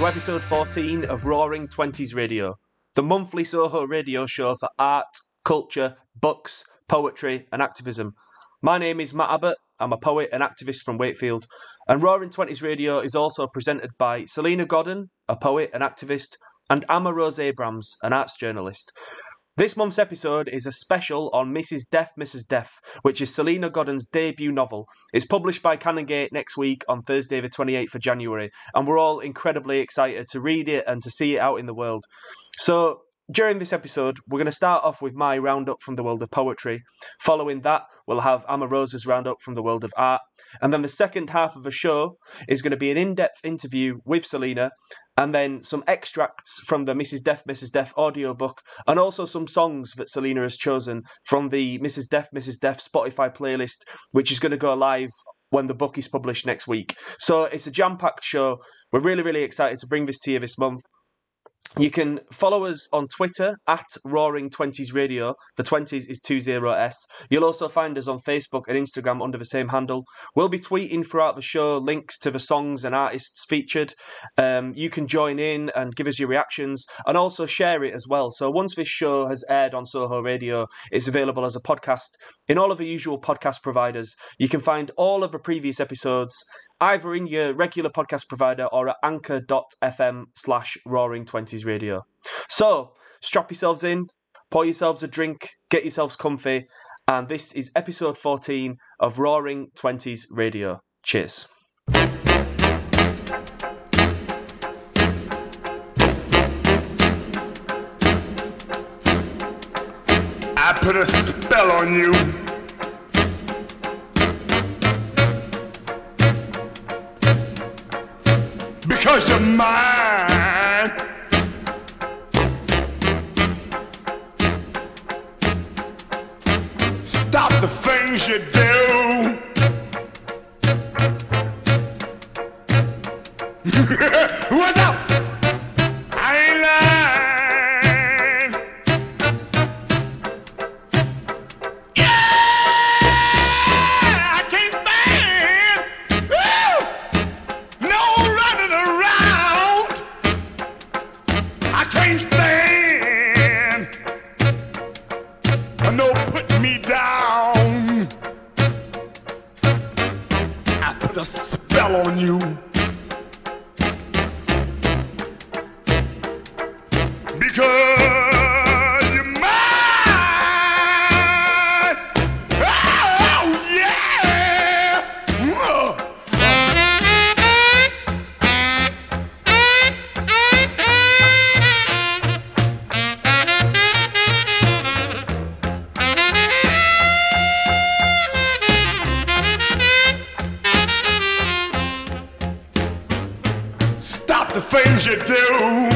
to episode 14 of Roaring Twenties Radio, the monthly Soho radio show for art, culture, books, poetry, and activism. My name is Matt Abbott. I'm a poet and activist from Wakefield, and Roaring Twenties Radio is also presented by Salena Godden, a poet and activist, and Amma Rose Abrams, an arts journalist. This month's episode is a special on Mrs. Death, Misses Death, which is Salena Godden's debut novel. It's published by Canongate next week on Thursday, the 28th of January, and we're all incredibly excited to read it and to see it out in the world. So, during this episode, we're going to start off with my roundup from the world of poetry. Following that, we'll have Amma Rose's roundup from the world of art. And then the second half of the show is going to be an in depth interview with Salena, and then some extracts from the Mrs. Death, Misses Death audiobook, and also some songs that Salena has chosen from the Mrs. Death, Misses Death Spotify playlist, which is going to go live when the book is published next week. So it's a jam packed show. We're really, really excited to bring this to you this month. You can follow us on Twitter at Roaring Twenties Radio. The twenties is two zero s. You'll also find us on Facebook and Instagram under the same handle. We'll be tweeting throughout the show links to the songs and artists featured. Um, you can join in and give us your reactions and also share it as well. So once this show has aired on Soho Radio, it's available as a podcast in all of the usual podcast providers. You can find all of the previous episodes either in your regular podcast provider or at anchor.fm slash roaring twenties radio. So strap yourselves in, pour yourselves a drink, get yourselves comfy, and this is episode 14 of Roaring Twenties Radio. Cheers. I put a spell on you. Mine. Stop the things you do. The things you do.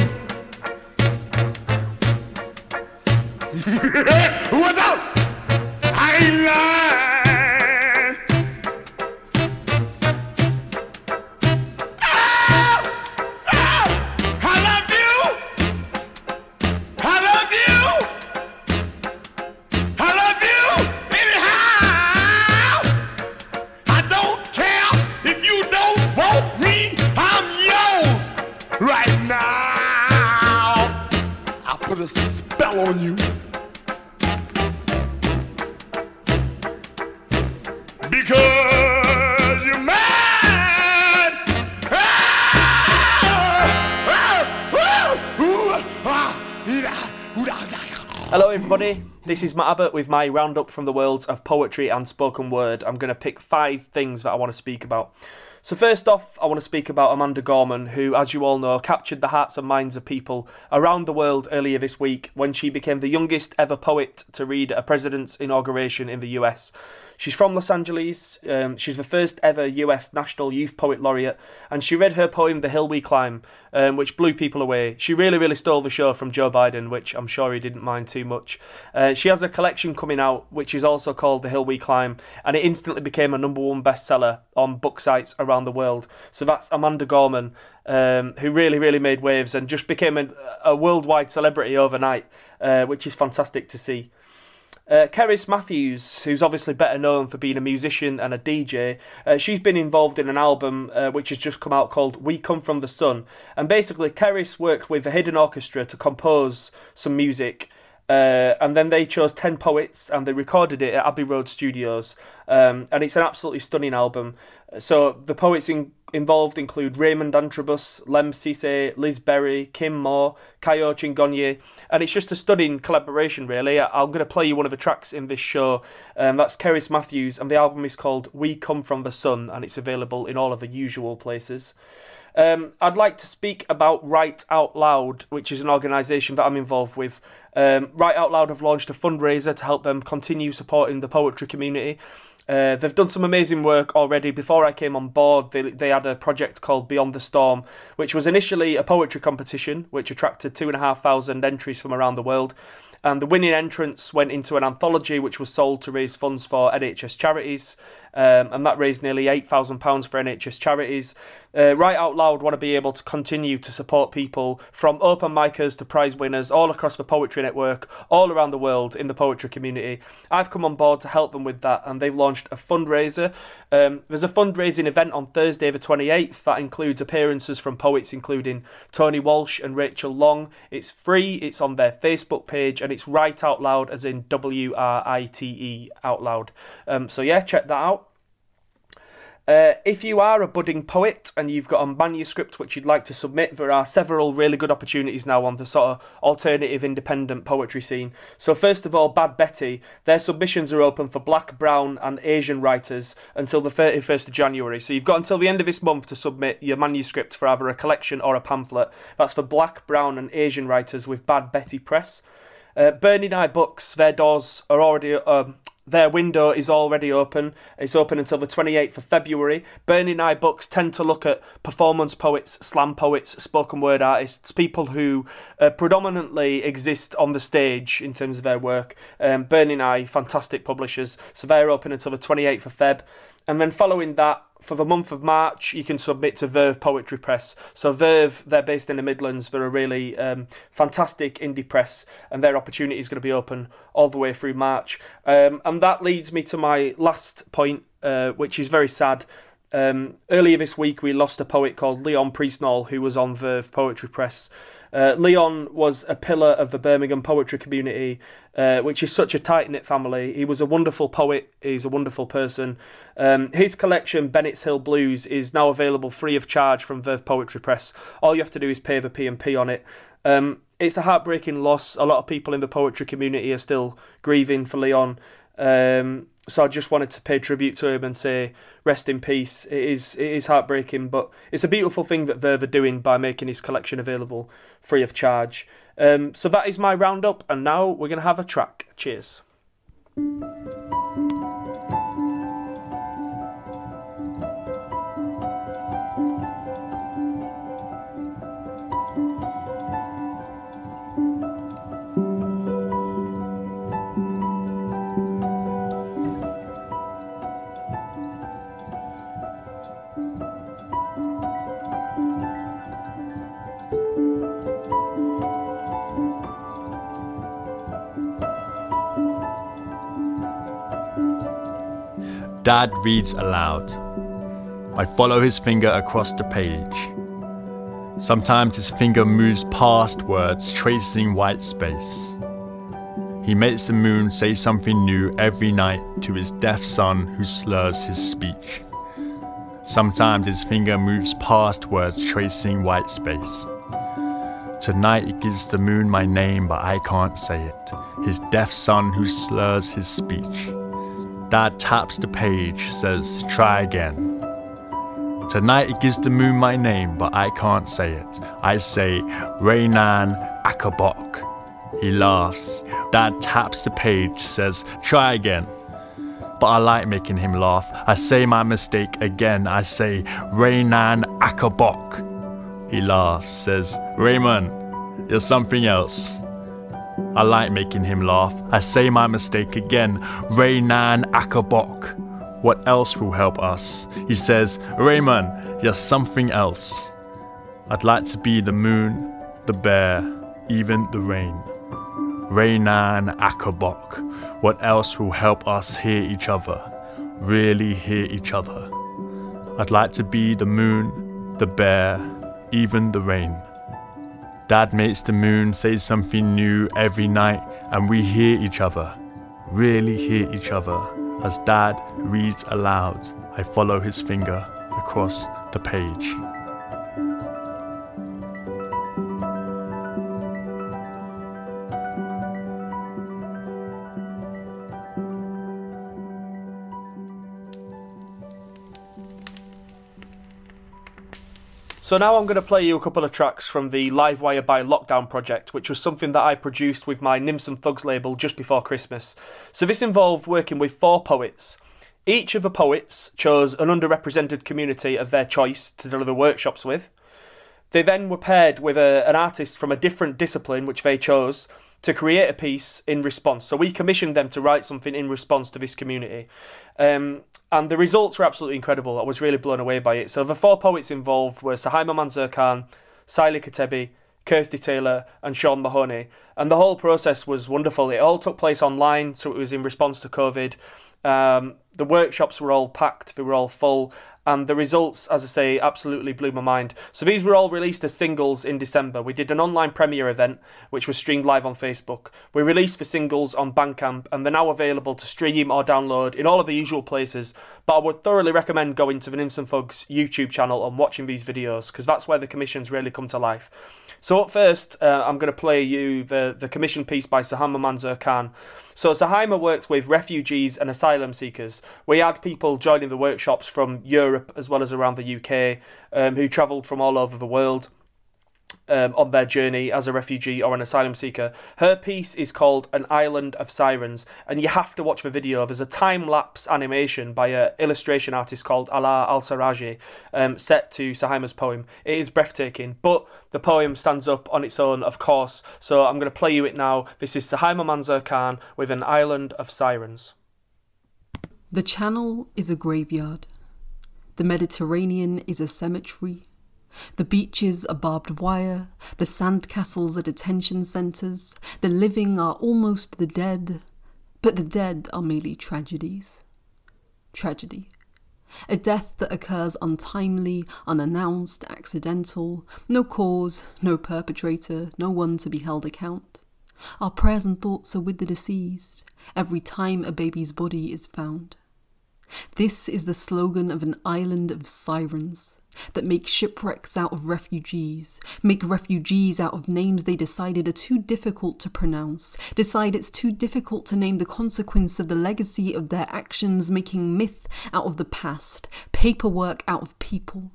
This is Matt Abbott with my roundup from the worlds of poetry and spoken word. I'm going to pick five things that I want to speak about. So, first off, I want to speak about Amanda Gorman, who, as you all know, captured the hearts and minds of people around the world earlier this week when she became the youngest ever poet to read a president's inauguration in the US. She's from Los Angeles. Um, she's the first ever US National Youth Poet Laureate, and she read her poem "The Hill We Climb," um, which blew people away. She really, really stole the show from Joe Biden, which I'm sure he didn't mind too much. Uh, she has a collection coming out, which is also called "The Hill We Climb," and it instantly became a number one bestseller on book sites around the world. So that's Amanda Gorman, um, who really, really made waves and just became a, a worldwide celebrity overnight, uh, which is fantastic to see. Uh, Cerys Matthews, who's obviously better known for being a musician and a DJ, uh, she's been involved in an album uh, which has just come out called We Come From the Sun. And basically, Cerys worked with a hidden orchestra to compose some music. Uh, and then they chose 10 poets and they recorded it at Abbey Road Studios. Um, and it's an absolutely stunning album. So the poets in, involved include Raymond Antrobus, Lemn Sissay, Liz Berry, Kim Moore, Kayo Chingonyi, and it's just a stunning collaboration, really. I'm going to play you one of the tracks in this show. Um, that's Cerys Matthews, and the album is called We Come From the Sun, and it's available in all of the usual places. Um, I'd like to speak about Write Out Loud, which is an organisation that I'm involved with. Um, Write Out Loud have launched a fundraiser to help them continue supporting the poetry community. Uh, they've done some amazing work already. Before I came on board, they, they had a project called Beyond the Storm, which was initially a poetry competition, which attracted two and a half thousand entries from around the world. And the winning entrants went into an anthology, which was sold to raise funds for NHS charities um, and that raised nearly £8,000 for NHS charities. Uh, Write Out Loud want to be able to continue to support people from open micers to prize winners all across the Poetry Network, all around the world in the poetry community. I've come on board to help them with that, and they've launched a fundraiser. Um, there's a fundraising event on Thursday, the 28th, that includes appearances from poets including Tony Walsh and Rachel Long. It's free, it's on their Facebook page, and it's Write Out Loud, as in W R I T E out loud. Um, so, yeah, check that out. Uh, if you are a budding poet and you've got a manuscript which you'd like to submit, there are several really good opportunities now on the sort of alternative independent poetry scene. So, first of all, Bad Betty, their submissions are open for black, brown, and Asian writers until the 31st of January. So, you've got until the end of this month to submit your manuscript for either a collection or a pamphlet. That's for black, brown, and Asian writers with Bad Betty Press. Uh, Burning Eye Books, their doors are already um, their window is already open. It's open until the 28th of February. Burning Eye Books tend to look at performance poets, slam poets, spoken word artists, people who uh, predominantly exist on the stage in terms of their work. Um, Burning Eye, fantastic publishers. So they're open until the 28th of Feb. And then following that, for the month of March, you can submit to Verve Poetry Press. So Verve, they're based in the Midlands. They're a really um, fantastic indie press, and their opportunity is going to be open all the way through March. Um, and that leads me to my last point, uh, which is very sad. Um, earlier this week, we lost a poet called Leon Priestnall, who was on Verve Poetry Press. Uh, Leon was a pillar of the Birmingham poetry community, uh, which is such a tight knit family. He was a wonderful poet, he's a wonderful person. Um, his collection, Bennett's Hill Blues, is now available free of charge from Verve Poetry Press. All you have to do is pay the P&P on it. Um, it's a heartbreaking loss. A lot of people in the poetry community are still grieving for Leon. Um, so I just wanted to pay tribute to him and say rest in peace. It is it is heartbreaking, but it's a beautiful thing that Verve are doing by making his collection available free of charge. Um, so that is my roundup, and now we're gonna have a track. Cheers. Dad reads aloud. I follow his finger across the page. Sometimes his finger moves past words, tracing white space. He makes the moon say something new every night to his deaf son who slurs his speech. Sometimes his finger moves past words, tracing white space. Tonight it gives the moon my name, but I can't say it. His deaf son who slurs his speech. Dad taps the page, says, try again. Tonight it gives the moon my name, but I can't say it. I say, Raynan Akabok. He laughs. Dad taps the page, says, try again. But I like making him laugh. I say my mistake again. I say, Raynan Akabok. He laughs, says, Raymond, you're something else. I like making him laugh. I say my mistake again. Raynan Akabok. What else will help us? He says, Raymond, you're something else. I'd like to be the moon, the bear, even the rain. Reynan Akabok. What else will help us hear each other? Really hear each other. I'd like to be the moon, the bear, even the rain. Dad makes the moon say something new every night, and we hear each other, really hear each other. As Dad reads aloud, I follow his finger across the page. So now I'm going to play you a couple of tracks from the Livewire by Lockdown project, which was something that I produced with my Nymphs and Thugs label just before Christmas. So this involved working with four poets. Each of the poets chose an underrepresented community of their choice to deliver workshops with. They then were paired with a, an artist from a different discipline which they chose to create a piece in response. So we commissioned them to write something in response to this community. Um, and the results were absolutely incredible. I was really blown away by it. So the four poets involved were Suhaiymah Manzoor Khan, Saili Katebi, Kirsty Taylor, and Sean Mahoney. And the whole process was wonderful. It all took place online, so it was in response to COVID. Um, the workshops were all packed, they were all full, and the results, as I say, absolutely blew my mind. So these were all released as singles in December. We did an online premiere event, which was streamed live on Facebook. We released the singles on Bandcamp, and they're now available to stream or download in all of the usual places. But I would thoroughly recommend going to the and Thugs YouTube channel and watching these videos, because that's where the commissions really come to life. So up first, uh, I'm going to play you the, the commission piece by Suhaiymah Manzoor Khan. So Suhaiymah works with refugees and asylum seekers. We had people joining the workshops from Europe as well as around the UK um, who travelled from all over the world um, on their journey as a refugee or an asylum seeker. Her piece is called An Island of Sirens, and you have to watch the video. There's a time lapse animation by an illustration artist called Ala Al Saraji, um, set to Suhaiymah's poem. It is breathtaking, but the poem stands up on its own, of course, so I'm going to play you it now. This is Suhaiymah Manzoor Khan with An Island of Sirens. The Channel is a graveyard. The Mediterranean is a cemetery. The beaches are barbed wire, the sandcastles are detention centres, the living are almost the dead, but the dead are merely tragedies. Tragedy. A death that occurs untimely, unannounced, accidental, no cause, no perpetrator, no one to be held account. Our prayers and thoughts are with the deceased every time a baby's body is found. This is the slogan of an island of sirens that make shipwrecks out of refugees, make refugees out of names they decided are too difficult to pronounce, decide it's too difficult to name the consequence of the legacy of their actions, making myth out of the past, paperwork out of people.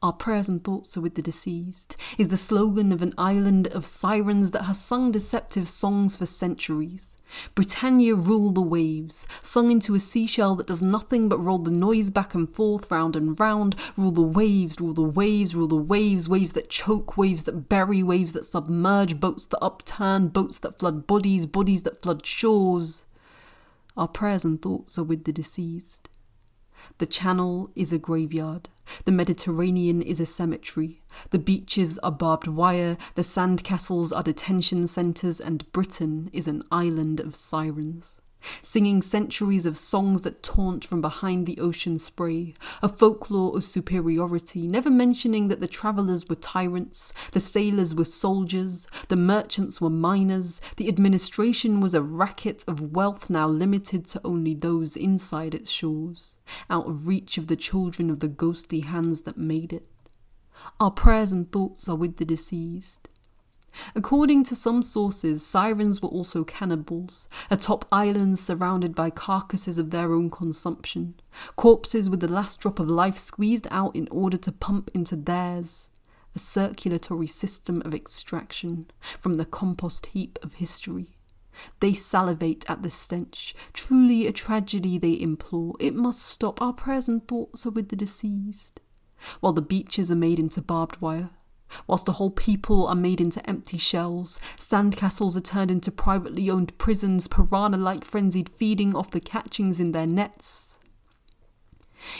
Our prayers and thoughts are with the deceased, is the slogan of an island of sirens that has sung deceptive songs for centuries. Britannia rule the waves, sung into a seashell that does nothing but roll the noise back and forth, round and round. Rule the waves, rule the waves, rule the waves, waves that choke, waves that bury, waves that submerge, boats that upturn, boats that flood bodies, bodies that flood shores. Our prayers and thoughts are with the deceased. The Channel is a graveyard. The Mediterranean is a cemetery. The beaches are barbed wire. The sandcastles are detention centres. And Britain is an island of sirens. Singing centuries of songs that taunt from behind the ocean spray, a folklore of superiority, never mentioning that the travellers were tyrants, the sailors were soldiers, the merchants were miners, the administration was a racket of wealth now limited to only those inside its shores out of reach of the children of the ghostly hands that made it. Our prayers and thoughts are with the deceased. According to some sources, sirens were also cannibals, atop islands surrounded by carcasses of their own consumption, corpses with the last drop of life squeezed out in order to pump into theirs, a circulatory system of extraction from the compost heap of history. They salivate at the stench. Truly a tragedy they implore. It must stop. Our prayers and thoughts are with the deceased. While the beaches are made into barbed wire, whilst the whole people are made into empty shells, sandcastles are turned into privately owned prisons, piranha like frenzied feeding off the catchings in their nets.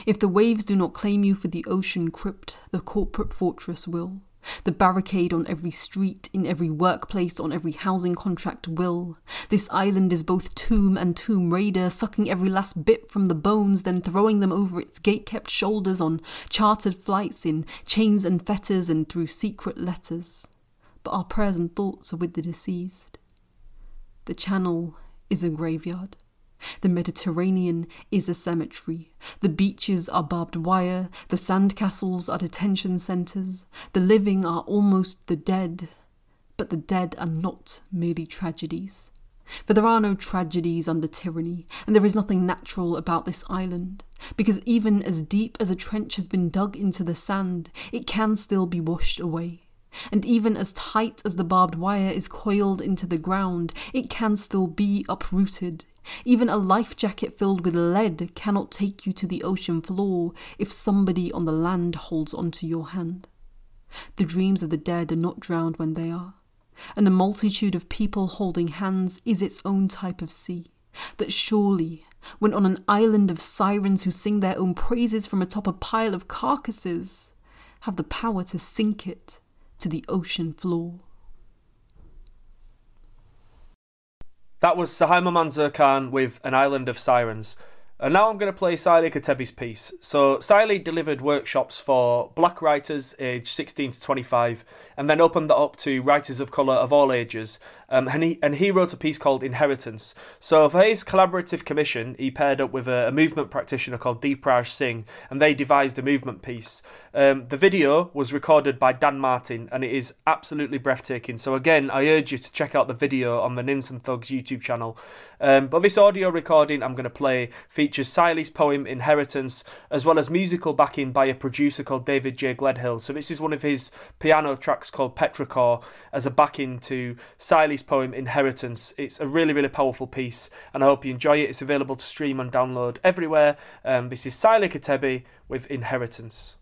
If the waves do not claim you for the ocean crypt, the corporate fortress will. The barricade on every street, in every workplace, on every housing contract will. This island is both tomb and tomb raider, sucking every last bit from the bones, then throwing them over its gate kept shoulders on chartered flights in chains and fetters and through secret letters. But our prayers and thoughts are with the deceased. The channel is a graveyard. The Mediterranean is a cemetery. The beaches are barbed wire. The sandcastles are detention centres. The living are almost the dead. But the dead are not merely tragedies. For there are no tragedies under tyranny, and there is nothing natural about this island, because even as deep as a trench has been dug into the sand, it can still be washed away. And even as tight as the barbed wire is coiled into the ground, it can still be uprooted. Even a life jacket filled with lead cannot take you to the ocean floor if somebody on the land holds onto your hand. The dreams of the dead are not drowned when they are, and the multitude of people holding hands is its own type of sea. That surely, when on an island of sirens who sing their own praises from atop a pile of carcasses, have the power to sink it to the ocean floor. That was Suhaiymah Manzoor with An Island of Sirens. And now I'm going to play Saili Katebi's piece. So, Saili delivered workshops for black writers aged 16 to 25 and then opened that up to writers of colour of all ages. Um, and, he, and he wrote a piece called Inheritance. So, for his collaborative commission, he paired up with a, a movement practitioner called Deepraj Singh and they devised a movement piece. Um, the video was recorded by Dan Martin and it is absolutely breathtaking. So, again, I urge you to check out the video on the Nymphs and Thugs YouTube channel. Um, but this audio recording I'm going to play features Saili's poem Inheritance as well as musical backing by a producer called David J. Gledhill. So, this is one of his piano tracks called Petrichor as a backing to Poem Inheritance. It's a really, really powerful piece and I hope you enjoy it. It's available to stream and download everywhere. Um, this is Saili Katebi with Inheritance.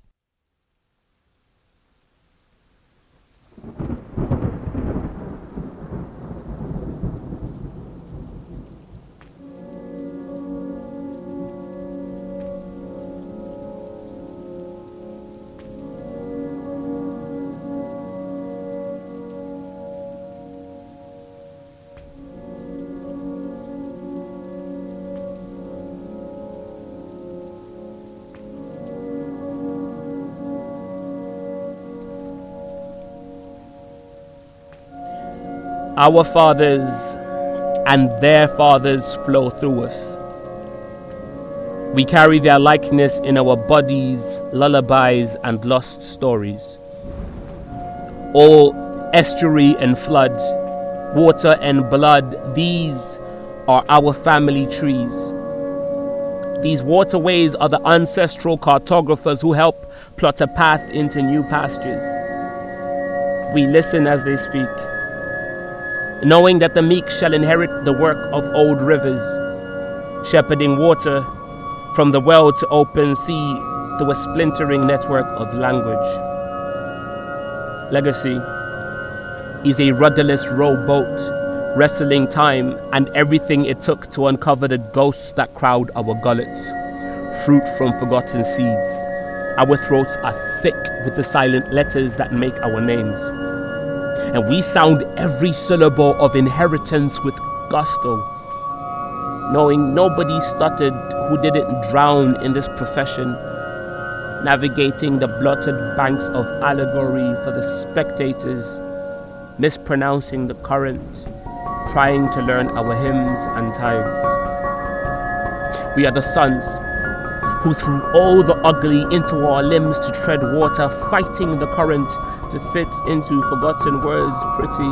Our fathers and their fathers flow through us. We carry their likeness in our bodies, lullabies, and lost stories. All estuary and flood, water and blood, these are our family trees. These waterways are the ancestral cartographers who help plot a path into new pastures. We listen as they speak knowing that the meek shall inherit the work of old rivers, shepherding water from the well to open sea to a splintering network of language. Legacy is a rudderless rowboat, wrestling time and everything it took to uncover the ghosts that crowd our gullets, fruit from forgotten seeds. Our throats are thick with the silent letters that make our names and we sound every syllable of inheritance with gusto, knowing nobody stuttered who didn't drown in this profession, navigating the blotted banks of allegory for the spectators, mispronouncing the current, trying to learn our hymns and tithes. We are the sons who threw all the ugly into our limbs to tread water, fighting the current to fit into forgotten words pretty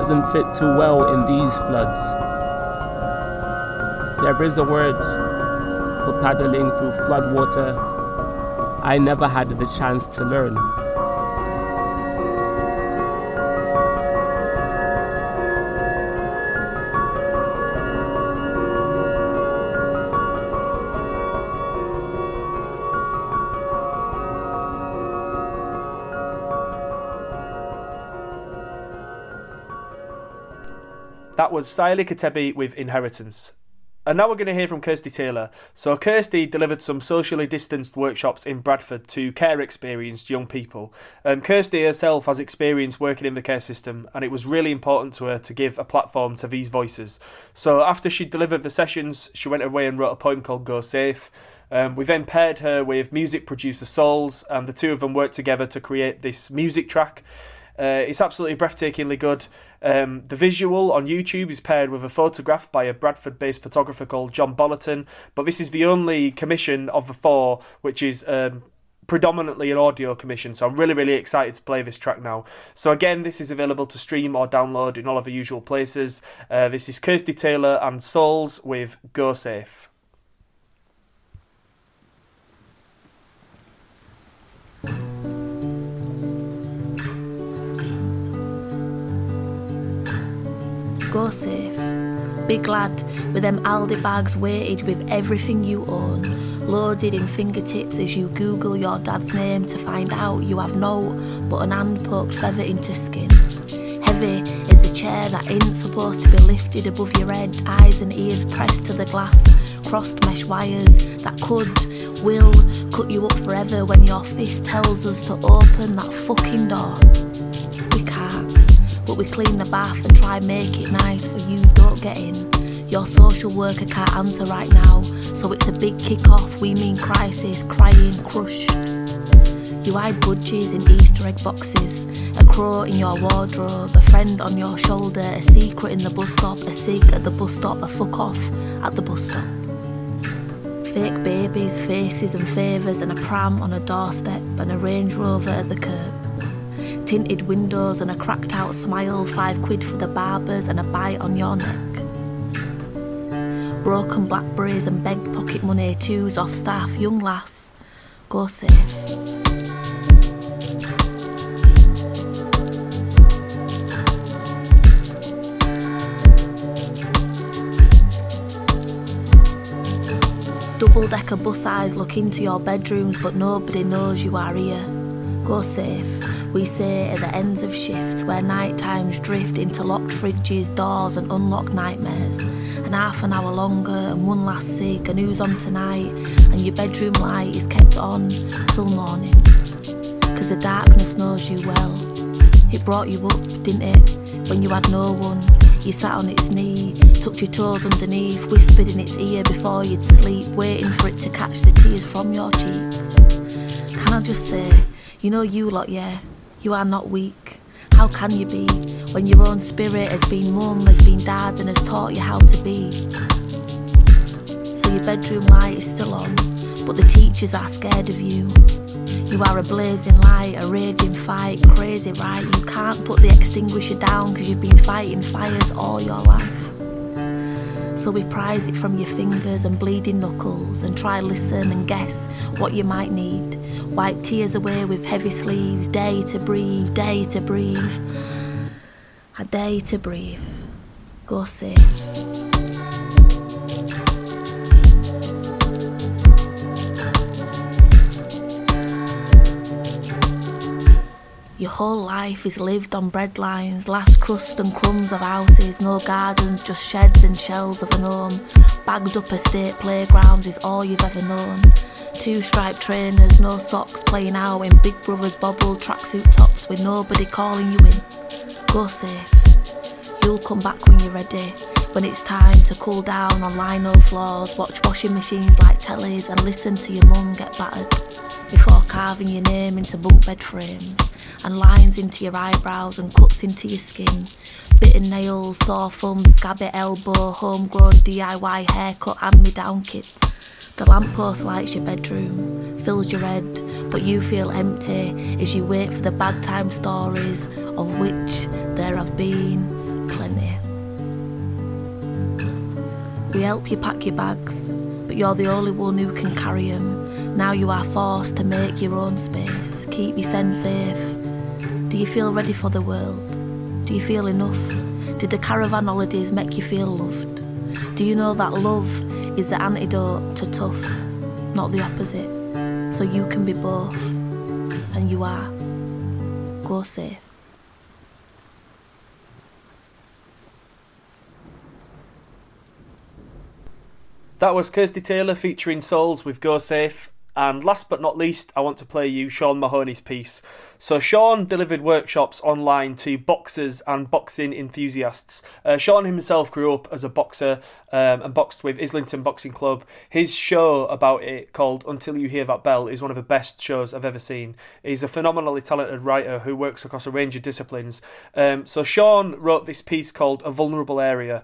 doesn't fit too well in these floods. There is a word for paddling through flood water I never had the chance to learn. Was Saili Katebi with Inheritance. And now we're going to hear from Kirsty Taylor. So, Kirsty delivered some socially distanced workshops in Bradford to care experienced young people. Um, Kirsty herself has experience working in the care system, and it was really important to her to give a platform to these voices. So, after she delivered the sessions, she went away and wrote a poem called Go Safe. Um, we then paired her with music producer Souls, and the two of them worked together to create this music track. Uh, it's absolutely breathtakingly good. Um, the visual on YouTube is paired with a photograph by a Bradford based photographer called John Bollerton, but this is the only commission of the four which is um, predominantly an audio commission. So I'm really, really excited to play this track now. So again, this is available to stream or download in all of the usual places. Uh, this is Kirsty Taylor and Souls with Go Safe. Go safe. Be glad with them Aldi bags weighted with everything you own, loaded in fingertips as you Google your dad's name to find out you have no but an hand poked feather into skin. Heavy is the chair that ain't supposed to be lifted above your head, eyes and ears pressed to the glass, crossed mesh wires that could, will cut you up forever when your fist tells us to open that fucking door. We can't but we clean the bath and try make it nice for you. Don't get in. Your social worker can't answer right now. So it's a big kick off we mean crisis crying crushed you hide budgies in easter egg boxes. A crow in your wardrobe. A friend on your shoulder. A secret in the bus stop. A cig at the bus stop. A fuck off at the bus stop. Fake babies faces and favours and a pram on a doorstep and a range rover at the curb tinted windows and a cracked out smile, five quid for the barbers and a bite on your neck. Broken blackberries and begged pocket money, twos off staff, young lass, go safe. Double decker bus eyes look into your bedrooms, but nobody knows you are here. Go safe. We say at the ends of shifts where night times drift into locked fridges, doors, and unlocked nightmares. And half an hour longer, and one last cig, and who's on tonight, and your bedroom light is kept on till morning. Cause the darkness knows you well. It brought you up, didn't it? When you had no one, you sat on its knee, tucked your toes underneath, whispered in its ear before you'd sleep, waiting for it to catch the tears from your cheeks. Can I just say, you know you lot, yeah, you are not weak. How can you be when your own spirit has been mum, has been dad, and has taught you how to be? So your bedroom light is still on, but the teachers are scared of you. You are a blazing light, a raging fight, crazy right? You can't put the extinguisher down because you've been fighting fires all your life. So we prize it from your fingers and bleeding knuckles and try listen and guess what you might need. Wipe tears away with heavy sleeves, day to breathe, day to breathe. A day to breathe. Go safe. Your whole life is lived on breadlines, last crust and crumbs of houses, no gardens, just sheds and shells of an home. Bagged up estate playgrounds is all you've ever known. Two striped trainers, no socks, playing out in Big Brother's bobble tracksuit tops with nobody calling you in. Go safe. You'll come back when you're ready. When it's time to cool down on lino floors, watch washing machines like tellies, and listen to your mum get battered before carving your name into bunk bed frames and lines into your eyebrows and cuts into your skin. Bitten nails, sore thumbs, scabby elbow, homegrown DIY haircut, hand me down kits. The lamppost lights your bedroom, fills your head, but you feel empty as you wait for the bad time stories, of which there have been plenty. We help you pack your bags, but you're the only one who can carry them. Now you are forced to make your own space, keep your sense safe. Do you feel ready for the world? Do you feel enough? Did the caravan holidays make you feel loved? Do you know that love is the antidote to tough, not the opposite? So you can be both, and you are. Go safe. That was Kirsty Taylor featuring Souls with Go Safe. And last but not least, I want to play you Sean Mahoney's piece. So, Sean delivered workshops online to boxers and boxing enthusiasts. Uh, Sean himself grew up as a boxer um, and boxed with Islington Boxing Club. His show about it, called Until You Hear That Bell, is one of the best shows I've ever seen. He's a phenomenally talented writer who works across a range of disciplines. Um, so, Sean wrote this piece called A Vulnerable Area.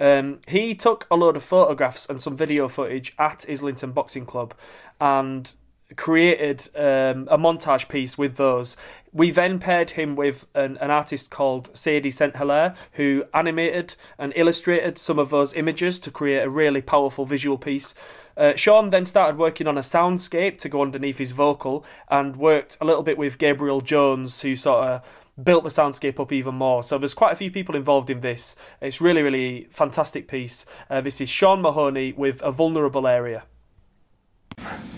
Um, he took a load of photographs and some video footage at Islington Boxing Club and created um, a montage piece with those. We then paired him with an, an artist called Sadie St. Hilaire, who animated and illustrated some of those images to create a really powerful visual piece. Uh, Sean then started working on a soundscape to go underneath his vocal and worked a little bit with Gabriel Jones, who sort of built the soundscape up even more. So there's quite a few people involved in this. It's really, really fantastic piece. Uh, this is Sean Mahoney with A Vulnerable Area.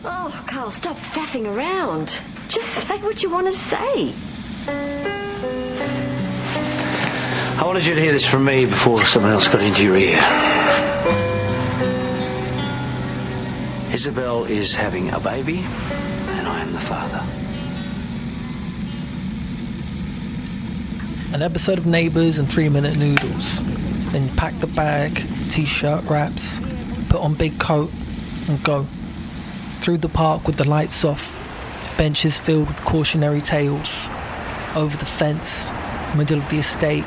Oh, Carl, stop faffing around. Just say what you want to say. I wanted you to hear this from me before someone else got into your ear. Isabel is having a baby, and I am the father. An episode of Neighbours and Three Minute Noodles. Then you pack the bag, t-shirt wraps, put on big coat, and go. Through the park with the lights off, benches filled with cautionary tales. Over the fence, middle of the estate,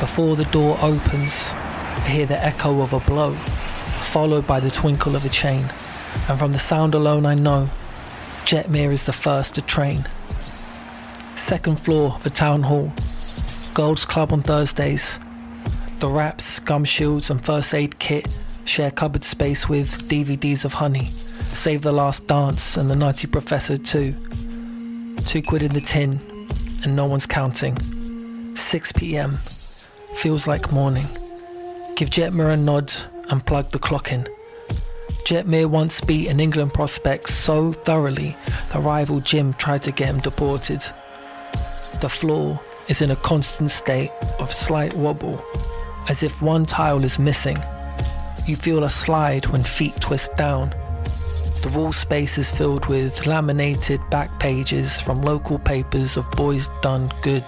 before the door opens, I hear the echo of a blow, followed by the twinkle of a chain. And from the sound alone I know, Jetmere is the first to train. Second floor of the town hall, Gold's Club on Thursdays. The wraps, gum shields, and first aid kit share cupboard space with DVDs of Honey, Save the Last Dance, and The Nutty Professor too. Two quid in the tin, and no one's counting. 6 pm. Feels like morning. Give Jetmere a nod and plug the clock in. Jetmere once beat an England prospect so thoroughly the rival gym tried to get him deported. The floor is in a constant state of slight wobble, as if one tile is missing. You feel a slide when feet twist down. The wall space is filled with laminated back pages from local papers of boys done good,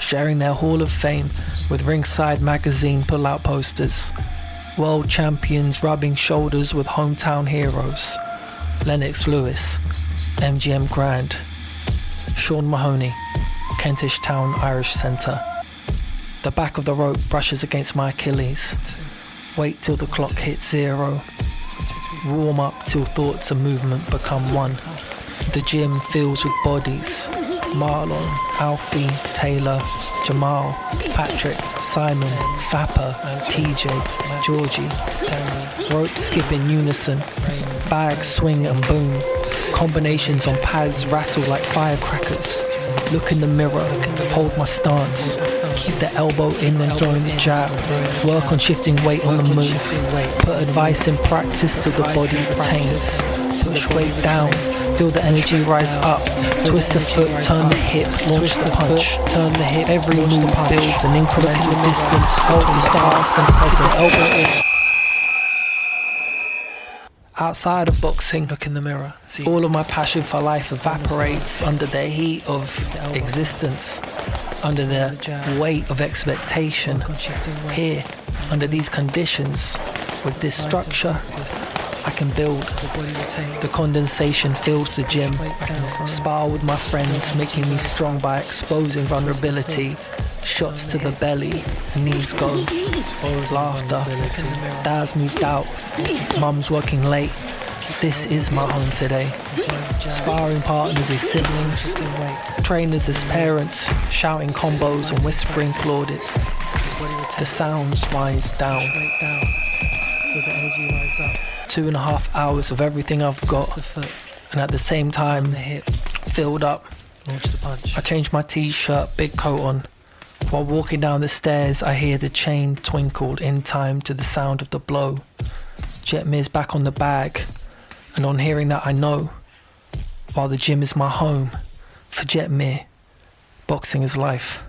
sharing their Hall of Fame with Ringside Magazine pull out posters. World champions rubbing shoulders with hometown heroes. Lennox Lewis, MGM Grand, Sean Mahoney, Kentish Town Irish Centre. The back of the rope brushes against my Achilles. Wait till the clock hits zero. Warm up till thoughts and movement become one. The gym fills with bodies. Marlon, Alfie, Taylor, Jamal, Patrick, Simon, Fapper, TJ, Georgie. Rope skip in unison. Bags swing and boom. Combinations on pads rattle like firecrackers. Look in the mirror, hold my stance. Keep the elbow in and join the jab. Work on shifting weight on the move. Put advice in practice till the body retains. Push weight down, feel the energy rise up. Twist the foot, turn the hip, launch the punch. Turn the hip, every move builds an incremental distance. Hold the stance and present, elbow in. Outside of boxing, look in the mirror. See, all of my passion for life evaporates under the heat of existence, under the weight of expectation. Here, under these conditions, with this structure, I can build. The condensation fills the gym. Spar with my friends, making me strong by exposing vulnerability. Shots to the belly, knees go. Laughter. Dad's moved out. Mum's working late. This is my home today. Sparring partners as siblings, trainers as parents, shouting combos and whispering plaudits. The sounds winds down. Two and a half hours of everything I've got, and at the same time, the hip. filled up. I change my t-shirt, big coat on. While walking down the stairs, I hear the chain twinkle in time to the sound of the blow. Jet Jetmere's back on the bag, and on hearing that, I know. While the gym is my home, for Jetmere, boxing is life.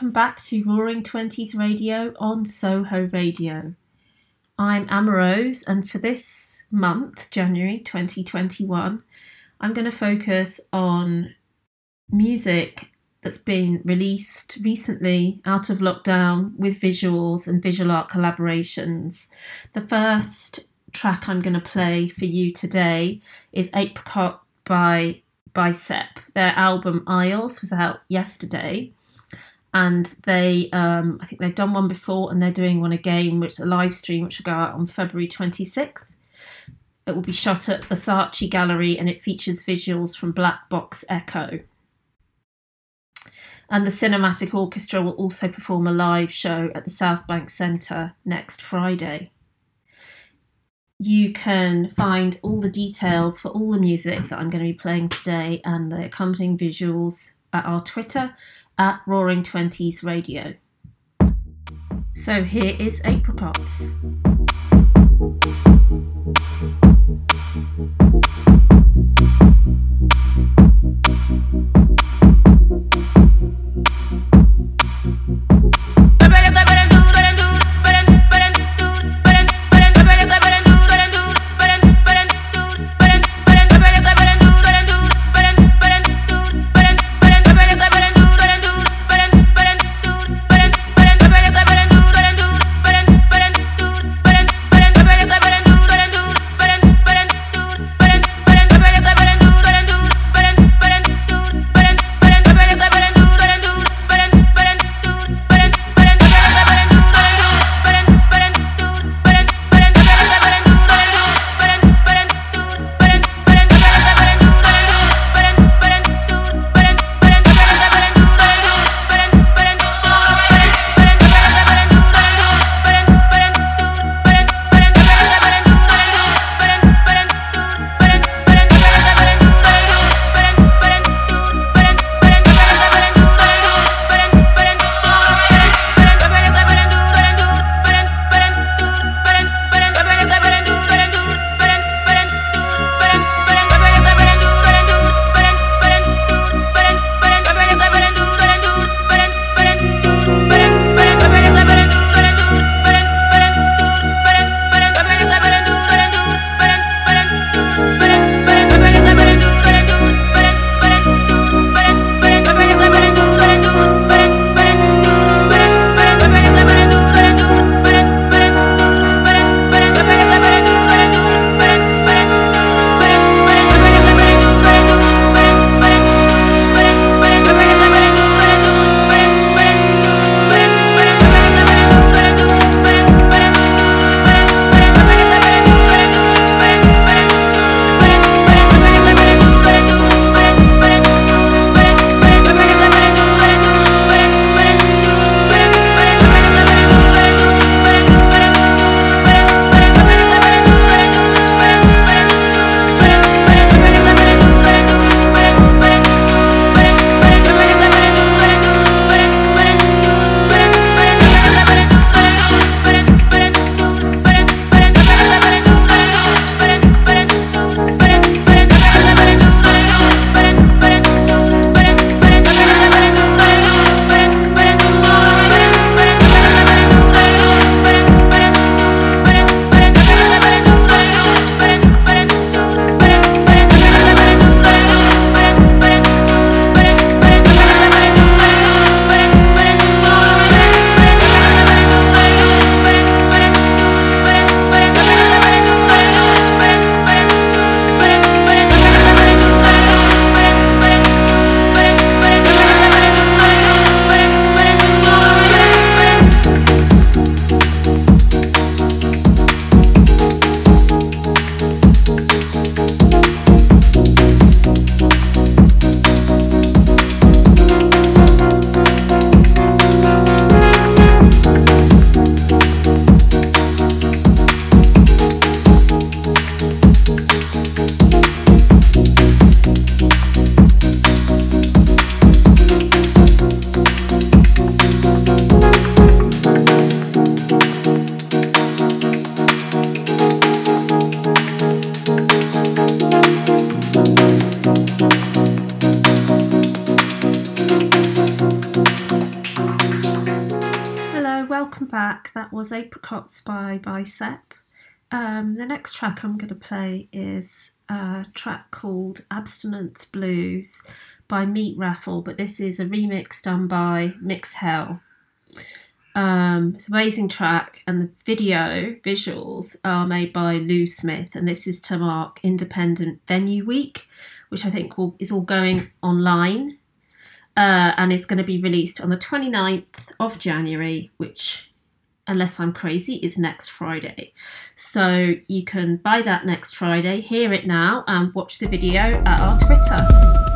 Welcome back to Roaring Twenties Radio on Soho Radio. I'm Emma Rose, and for this month, January 2021, I'm going to focus on music that's been released recently out of lockdown with visuals and visual art collaborations. The first track I'm going to play for you today is Apricot by Bicep. Their album Isles was out yesterday, and they, um, I think they've done one before, and they're doing one again, which is a live stream, which will go out on February 26th. It will be shot at the Saatchi Gallery, and it features visuals from Black Box Echo. And the Cinematic Orchestra will also perform a live show at the Southbank Centre next Friday you can find all the details for all the music that I'm going to be playing today and the accompanying visuals at our Twitter at Roaring Twenties Radio. So here is Apricots. Was Apricots by Bicep. Um, the next track I'm going to play is a track called Abstinence Blues by Meat Raffle, but this is a remix done by Mixhell. Um, it's an amazing track, and the video visuals are made by Lou Smith, and this is to mark Independent Venue Week, which I think will, is all going online uh, and it's going to be released on the 29th of January, which, unless I'm crazy, is next Friday. So you can buy that next Friday, hear it now, and watch the video at our Twitter.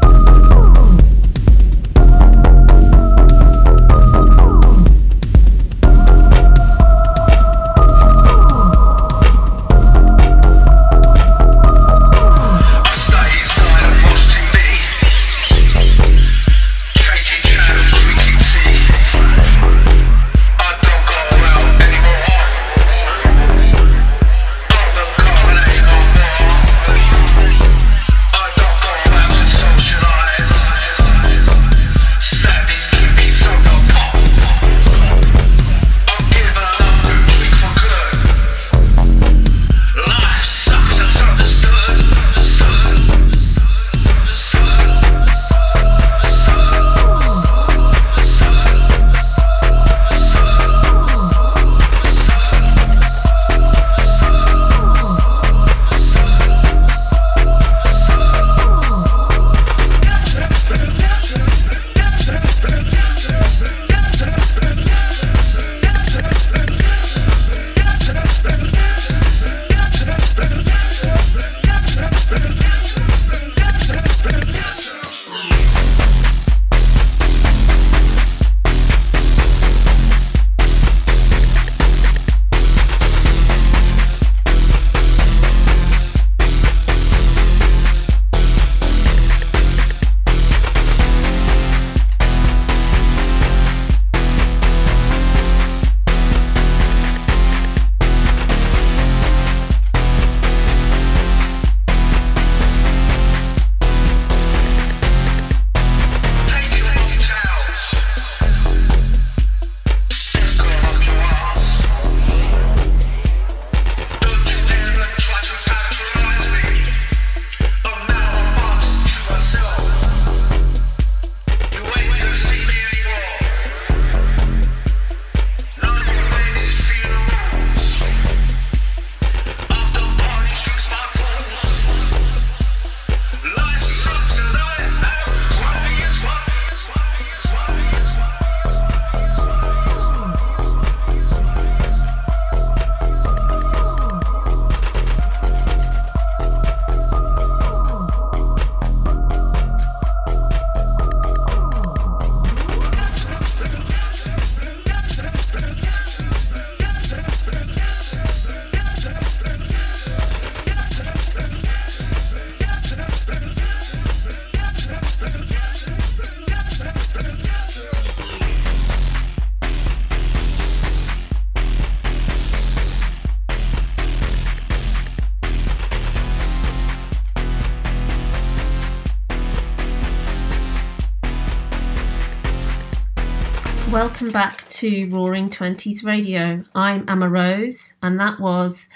To Roaring Twenties Radio. I'm Emma Rose, and that was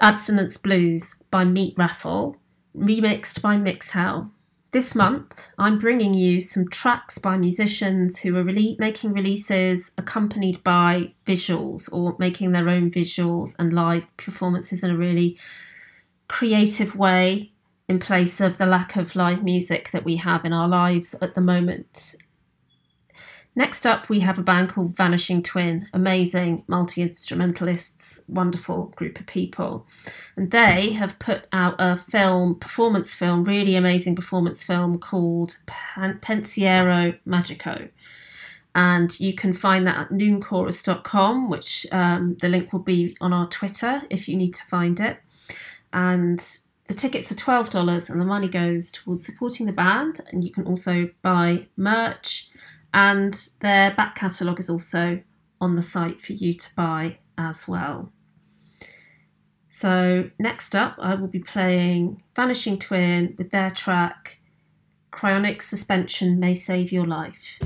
Abstinence Blues by Meat Raffle, remixed by Mixhell. This month, I'm bringing you some tracks by musicians who are making releases accompanied by visuals or making their own visuals and live performances in a really creative way in place of the lack of live music that we have in our lives at the moment. Next up, we have a band called Vanishing Twin, amazing multi instrumentalists, wonderful group of people. And they have put out a film, performance film, really amazing performance film called Pen- Pensiero Magico. And you can find that at noonchorus.com, which um, the link will be on our Twitter if you need to find it. And the tickets are $12 and the money goes towards supporting the band. And you can also buy merch and their back catalogue is also on the site for you to buy as well. So, next up, I will be playing Vanishing Twin with their track Cryonic Suspension May Save Your Life.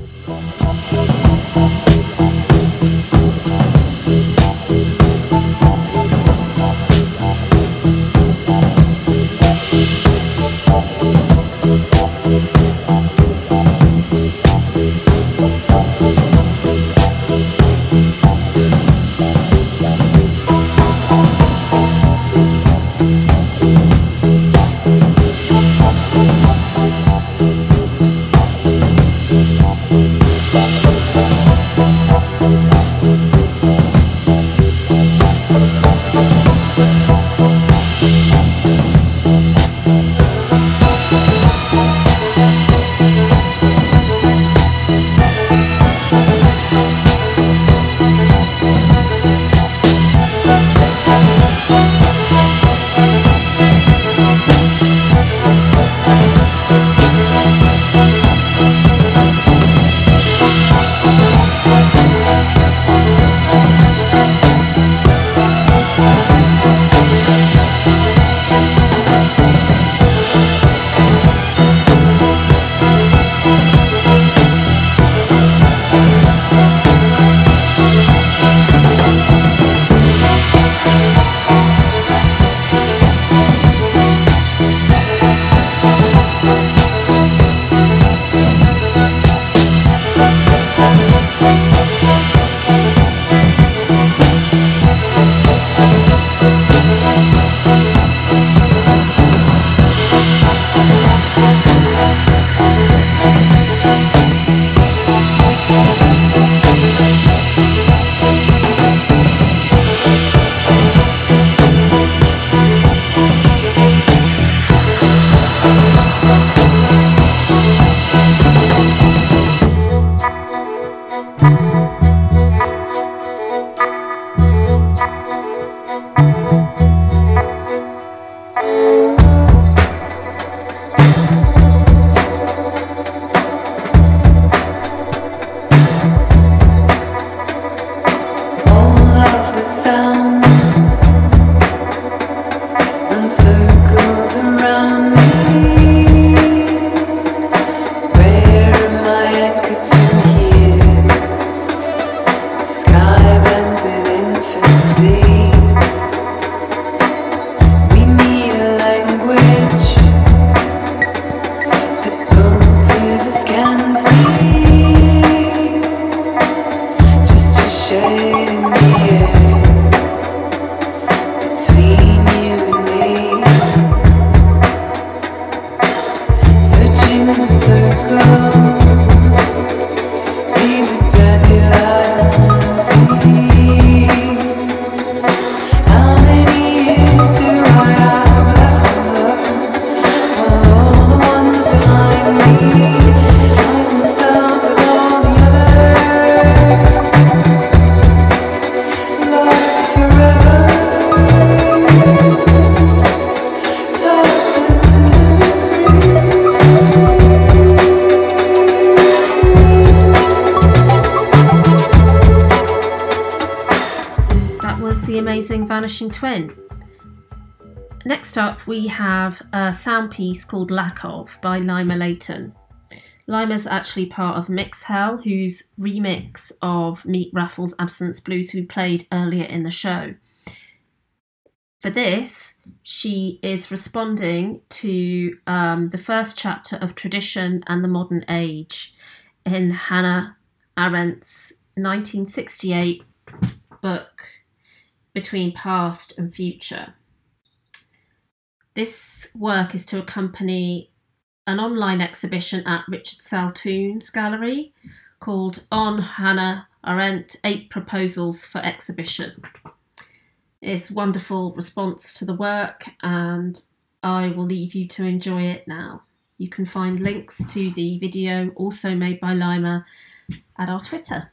Next up, we have a sound piece called Lack of by Laima Leyton. Laima's actually part of Mixhell, whose remix of Meat Raffles Absence Blues we played earlier in the show. For this, she is responding to um, the first chapter of Tradition and the Modern Age in Hannah Arendt's 1968 book Between Past and Future. This work is to accompany an online exhibition at Richard Saltoun's gallery called On Hannah Arendt Eight Proposals for Exhibition. It's wonderful response to the work, and I will leave you to enjoy it now. You can find links to the video also made by Laima at our Twitter.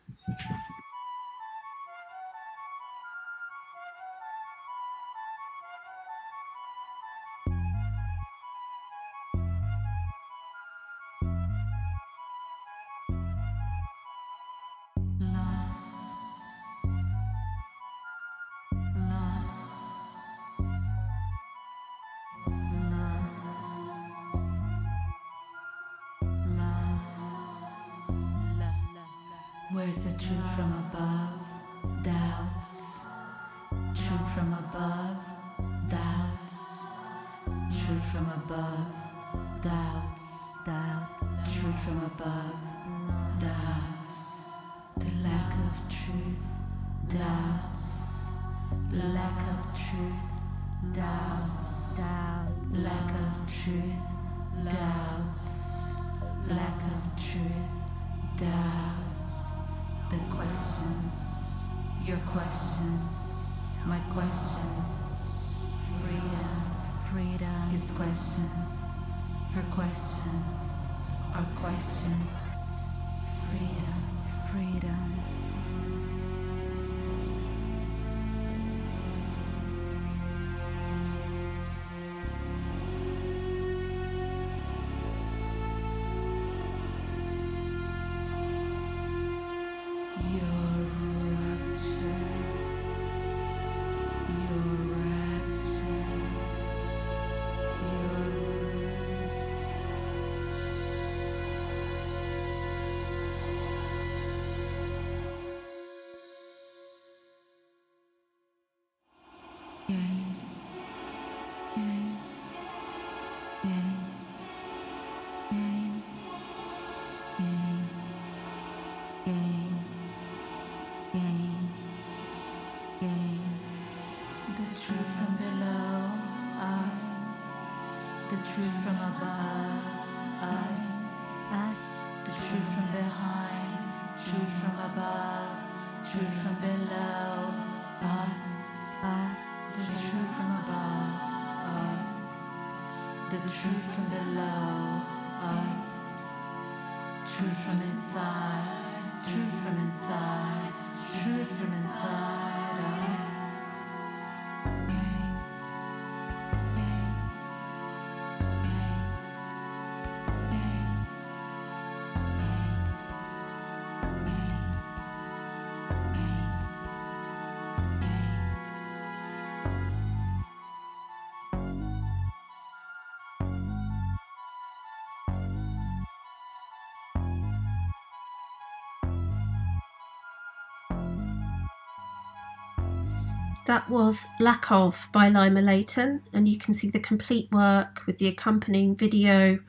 That was Lack of by Laima Leyton, and you can see the complete work with the accompanying video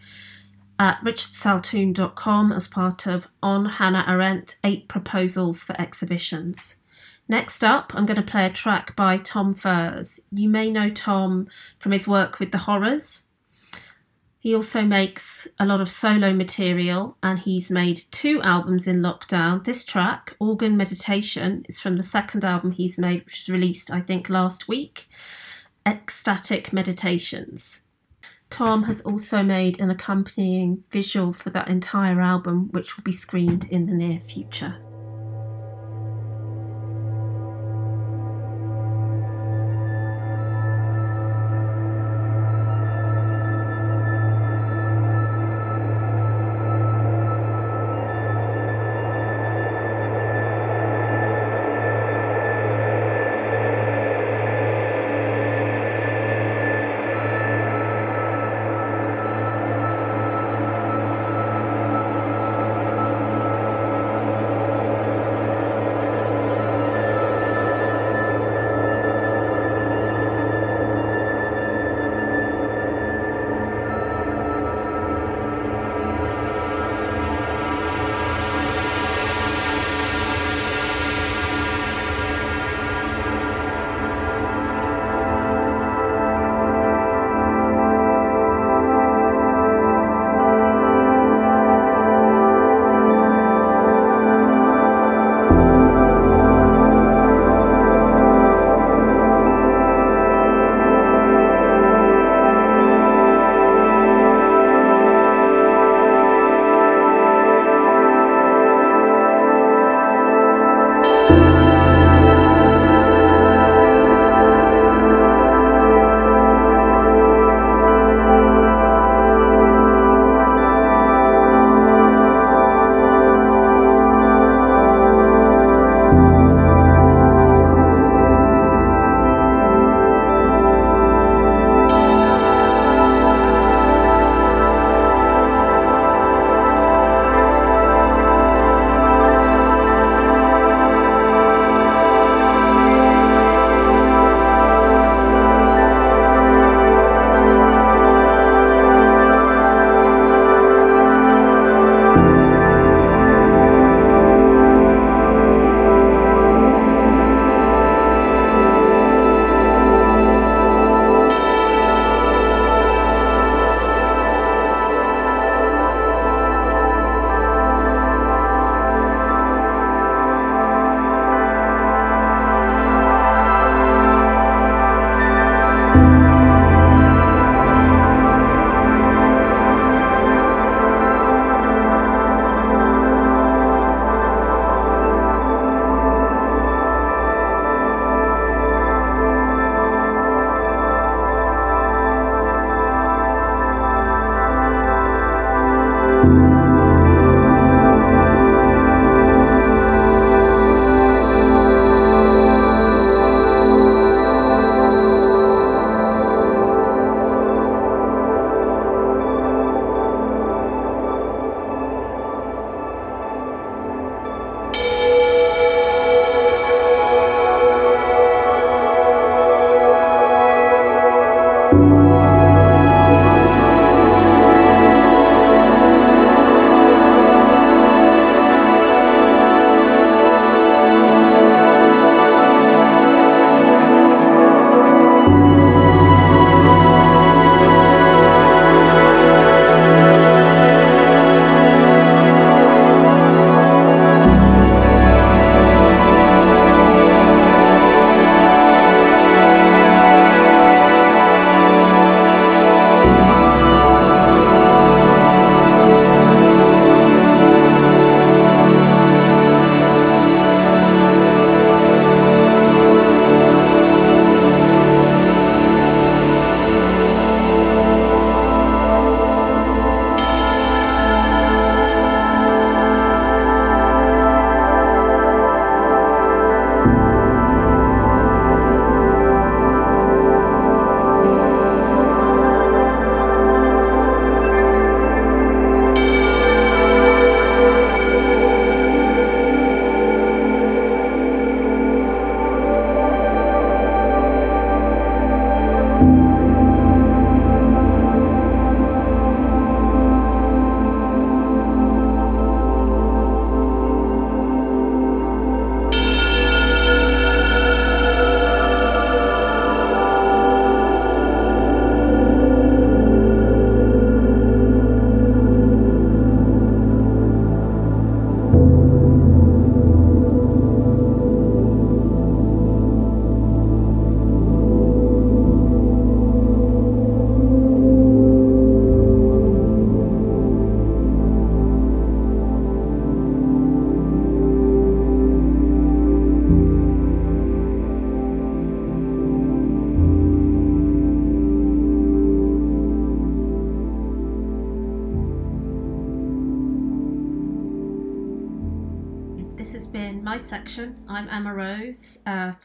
at richardsaltoun.com as part of On Hannah Arendt Eight Proposals for Exhibitions. Next up, I'm going to play a track by Tom Furse. You may know Tom from his work with the horrors. He also makes a lot of solo material and he's made two albums in lockdown. This track, Organ Meditation, is from the second album he's made, which was released, I think, last week Ecstatic Meditations. Tom has also made an accompanying visual for that entire album, which will be screened in the near future.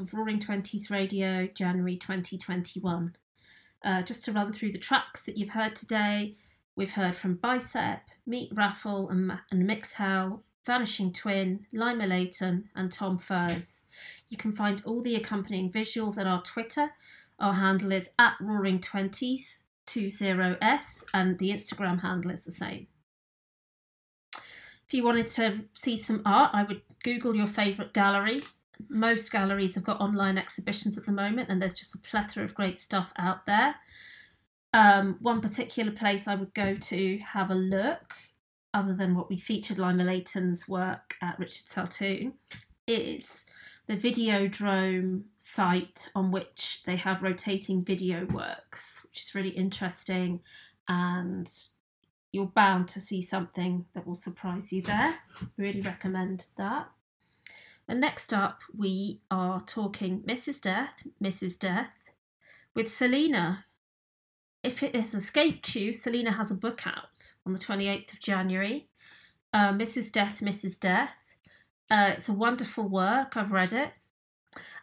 For Roaring Twenties Radio, January 2021. Uh, just to run through the tracks that you've heard today, we've heard from Bicep, Meat Raffle and, and Mixhell, Vanishing Twin, Laima Leyton, and Tom Furse. You can find all the accompanying visuals at our Twitter. Our handle is at Roaring Twenties 20s, and the Instagram handle is the same. If you wanted to see some art, I would Google your favourite gallery. Most galleries have got online exhibitions at the moment, and there's just a plethora of great stuff out there. Um, one particular place I would go to have a look, other than what we featured Laima Leyton's work at Richard Saltoun, is the Videodrome site on which they have rotating video works, which is really interesting and you're bound to see something that will surprise you there. Really recommend that. And next up, we are talking Mrs. Death, Misses Death with Salena. If it has escaped you, Salena has a book out on the 28th of January. Uh, Mrs. Death, Misses Death. Uh, it's a wonderful work. I've read it.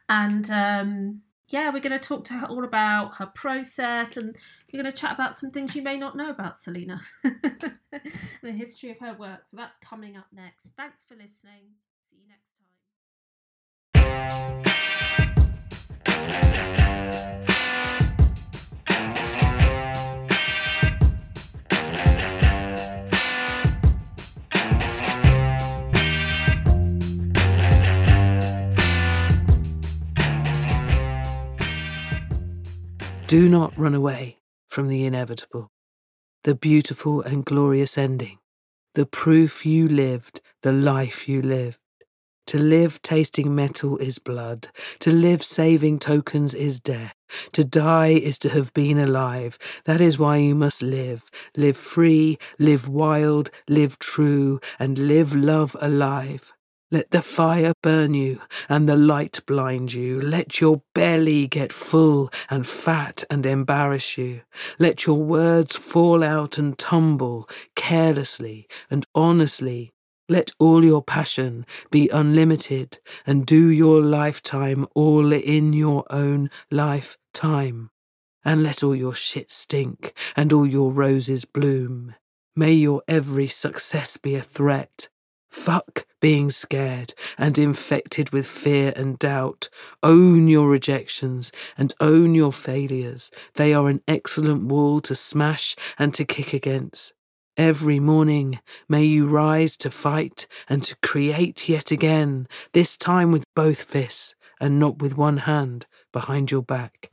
And um, yeah, we're going to talk to her all about her process and we're going to chat about some things you may not know about Salena, the history of her work. So that's coming up next. Thanks for listening. See you next time. Do not run away from the inevitable, the beautiful and glorious ending, the proof you lived, the life you lived. To live tasting metal is blood, to live saving tokens is death, to die is to have been alive. That is why you must live. Live free, live wild, live true, and live love alive. Let the fire burn you and the light blind you. Let your belly get full and fat and embarrass you. Let your words fall out and tumble carelessly and honestly. Let all your passion be unlimited and do your lifetime all in your own lifetime. And let all your shit stink and all your roses bloom. May your every success be a threat. Fuck being scared and infected with fear and doubt. Own your rejections and own your failures. They are an excellent wall to smash and to kick against. Every morning may you rise to fight and to create yet again, this time with both fists and not with one hand behind your back.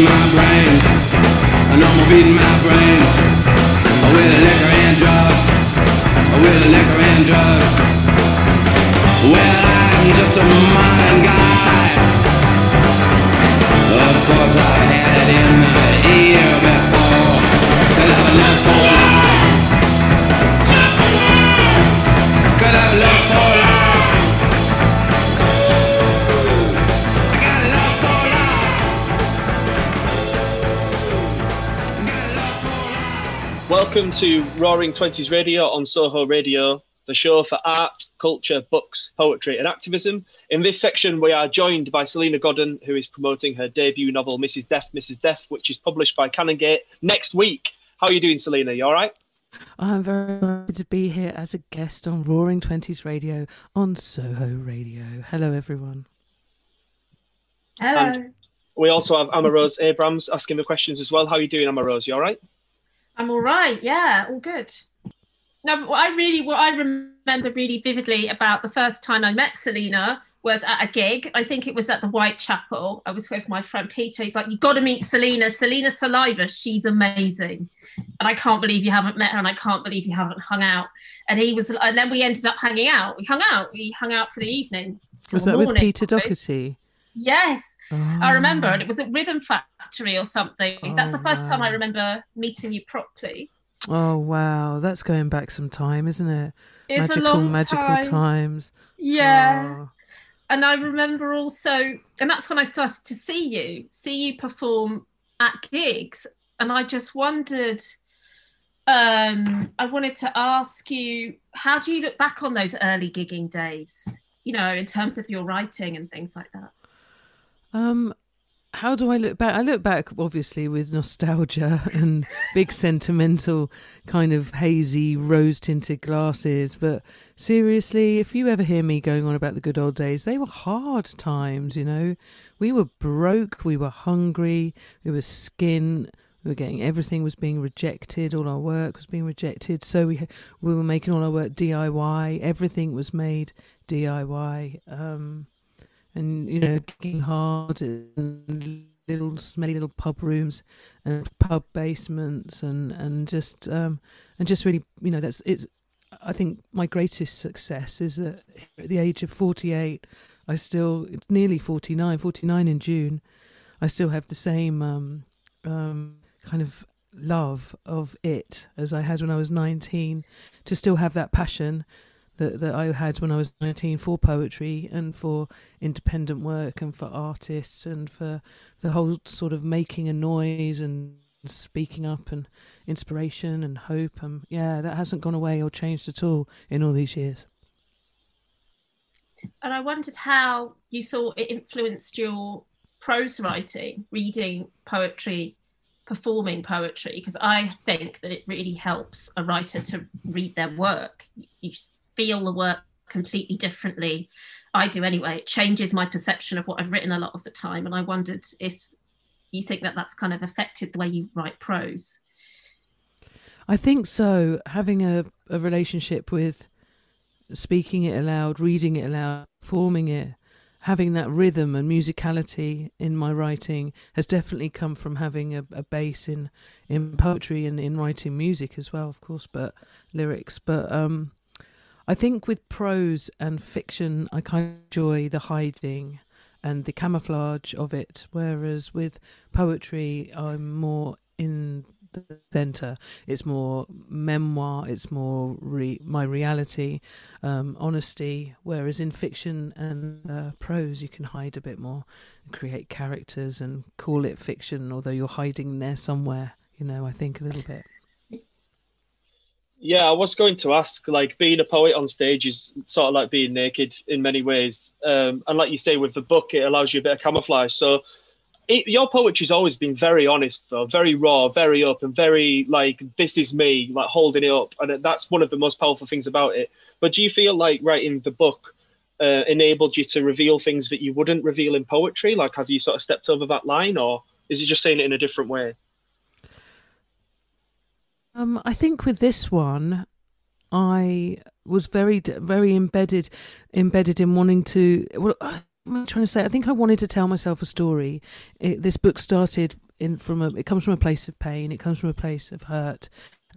Beating my brains. No more beating my brains I with liquor and drugs. With liquor and drugs. Well, I'm just a modern guy. Of course, I've had it in my ear before. Could have lost for Welcome to Roaring Twenties Radio on Soho Radio, the show for art, culture, books, poetry, and activism. In this section, we are joined by Salena Godden, who is promoting her debut novel, Mrs. Death, Mrs. Death, which is published by Canongate next week. How are you doing, Salena? You all right? I'm very happy to be here as a guest on Roaring Twenties Radio on Soho Radio. Hello, everyone. And we also have Emma Rose Abrams asking the questions as well. How are you doing, Emma Rose? You all right? I'm all right. Yeah, all good. Now, what I really, what I remember really vividly about the first time I met Salena was at a gig. I think it was at the Whitechapel. I was with my friend Peter. He's like, "You got to meet Salena. Salena Saliva. She's amazing." And I can't believe you haven't met her, and I can't believe you haven't hung out. And he was, and then we ended up hanging out. We hung out. We hung out for the evening. Was that with Peter. Doherty? Yes, I remember, Oh. and it was at Rhythm Factory or something. That's the Oh, first time I remember meeting you properly. Oh wow, that's going back some time, isn't it? It's a magical, long magical time. times. Yeah. Oh. And I remember also, and that's when I started to see you, see you perform at gigs. And I just wondered, um, I wanted to ask you, how do you look back on those early gigging days? You know, in terms of your writing and things like that. Um, how do I look back? I look back obviously with nostalgia and big sentimental kind of hazy rose tinted glasses. But seriously, if you ever hear me going on about the good old days, they were hard times, you know. We were broke, we were hungry, we were skin. We were getting everything was being rejected. All our work was being rejected. So we we were making all our work DIY. Everything was made DIY. Um, and you know, kicking hard in little smelly little pub rooms and pub basements and and just um and just really you know that's it's I think my greatest success is that at the age of 48 I still it's nearly 49 49 in June I still have the same um um kind of love of it as I had when I was 19 to still have that passion that, that I had when I was 19 for poetry and for independent work and for artists and for the whole sort of making a noise and speaking up and inspiration and hope. And yeah, that hasn't gone away or changed at all in all these years. And I wondered how you thought it influenced your prose writing, reading poetry, performing poetry, because I think that it really helps a writer to read their work. You feel the work completely differently. I do anyway. It changes my perception of what I've written a lot of the time. And I wondered if you think that that's kind of affected the way you write prose. I think so. Having a, a relationship with speaking it aloud, reading it aloud, forming it, having that rhythm and musicality in my writing has definitely come from having a, a base in in poetry and in writing music as well, of course, but lyrics. But um, I think with prose and fiction, I kind of enjoy the hiding and the camouflage of it, whereas with poetry, I'm more in the center. It's more memoir. It's more re- my reality, um, honesty. Whereas in fiction and uh, prose, you can hide a bit more, and create characters, and call it fiction, although you're hiding there somewhere. You know, I think a little bit. Yeah, I was going to ask, like, being a poet on stage is sort of like being naked in many ways. Um, and like you say, with the book, it allows you a bit of camouflage. So it, your poetry's always been very honest, though, very raw, very open, very like, this is me, like holding it up. And that's one of the most powerful things about it. But do you feel like writing the book uh, enabled you to reveal things that you wouldn't reveal in poetry? Like, have you sort of stepped over that line, or is it just saying it in a different way? Um, I think with this one, I was very, very embedded, embedded in wanting to. Well, I'm trying to say. I think I wanted to tell myself a story. It, this book started in from a. It comes from a place of pain. It comes from a place of hurt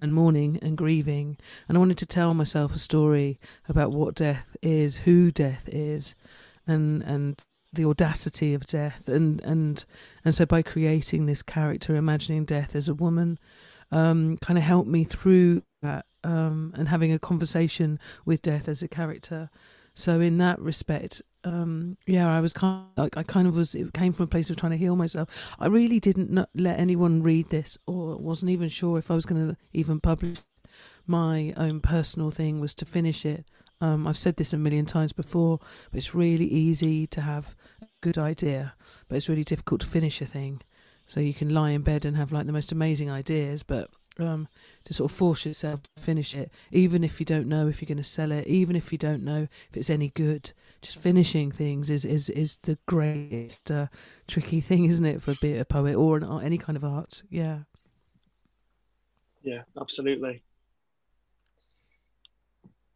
and mourning and grieving. And I wanted to tell myself a story about what death is, who death is, and and the audacity of death. And and and so by creating this character, imagining death as a woman, um, kind of helped me through that um, and having a conversation with death as a character. So in that respect, um, yeah, I was kind of, like I kind of was. It came from a place of trying to heal myself. I really didn't not let anyone read this, or wasn't even sure if I was going to even publish. My own personal thing was to finish it. Um, I've said this a million times before, but it's really easy to have a good idea, but it's really difficult to finish a thing. So you can lie in bed and have like the most amazing ideas, but um, to sort of force yourself to finish it, even if you don't know if you're going to sell it, even if you don't know if it's any good. Just finishing things is is is the greatest uh, tricky thing, isn't it, for be a poet or an art, any kind of art? Yeah. Yeah, absolutely.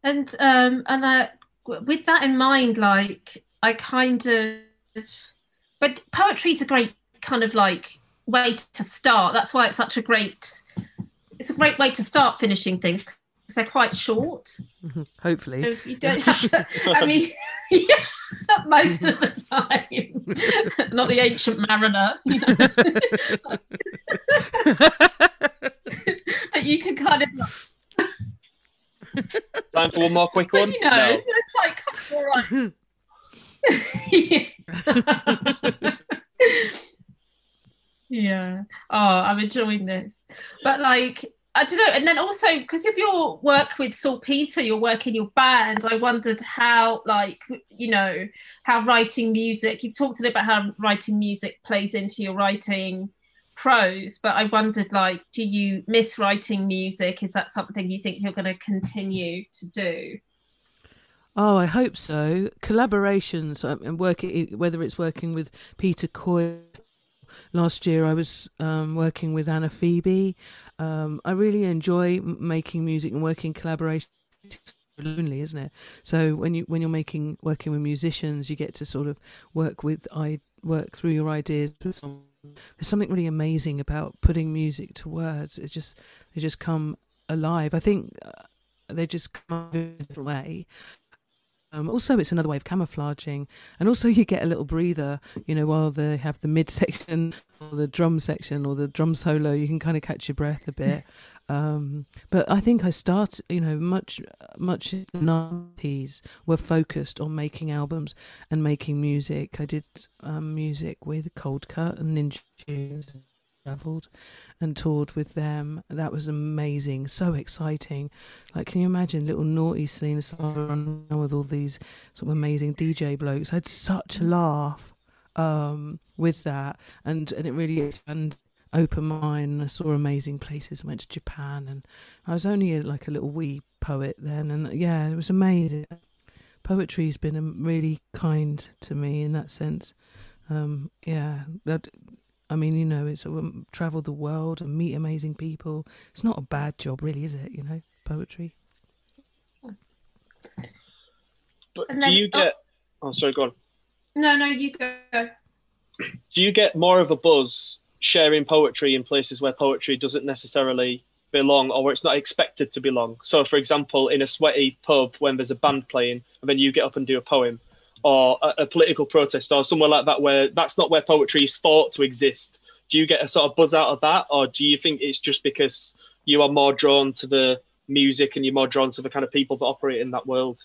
And um and uh, with that in mind, like I kind of, but poetry's a great kind of like way to start. That's why it's such a great. It's a great way to start finishing things because they're quite short. Mm-hmm. Hopefully. So you don't have to. I mean, yeah, most of the time, not the ancient mariner. You know? but you can kind of. Time for one more quick one. You know, No. it's like all right. Yeah. Oh, I'm enjoying this. But like, I don't know. And then also because of your work with Saltpeter, your work in your band, I wondered how, like, you know, how writing music. You've talked a little about how writing music plays into your writing prose, but I wondered, like, do you miss writing music? Is that something you think you're going to continue to do? Oh, I hope so. Collaborations um, and working, whether it's working with Peter Coyte. Last year, I was um, working with Anna Phoebe. Um, I really enjoy making music and working collaboration. It's lonely, isn't it? So when you when you're making working with musicians, you get to sort of work with I work through your ideas. There's something really amazing about putting music to words. It just they just come alive. I think uh, they just come a different way. Um, also, it's another way of camouflaging, and also you get a little breather. You know, while they have the mid section or the drum section or the drum solo, you can kind of catch your breath a bit. um, but I think I start, you know, much much in the nineties were focused on making albums and making music. I did um, music with Coldcut and Ninja Tunes. Travelled and toured with them. That was amazing, so exciting. Like, can you imagine little naughty Salena Sara with all these sort of amazing DJ blokes? I had such a laugh um, with that, and and it really expanded open mind. I saw amazing places. Went to Japan, and I was only a, like a little wee poet then, and yeah, it was amazing. Poetry's been um, really kind to me in that sense. Um, yeah, that. I mean, you know, it's um, travel the world and meet amazing people. It's not a bad job, really, is it? You know, poetry. But And do then- you get? Oh, sorry, go on. No, no, you go. Do you get more of a buzz sharing poetry in places where poetry doesn't necessarily belong or where it's not expected to belong? So, for example, in a sweaty pub when there's a band playing and then you get up and do a poem, or a, a political protest, or somewhere like that where that's not where poetry is thought to exist. Do you get a sort of buzz out of that, or do you think it's just because you are more drawn to the music and you're more drawn to the kind of people that operate in that world?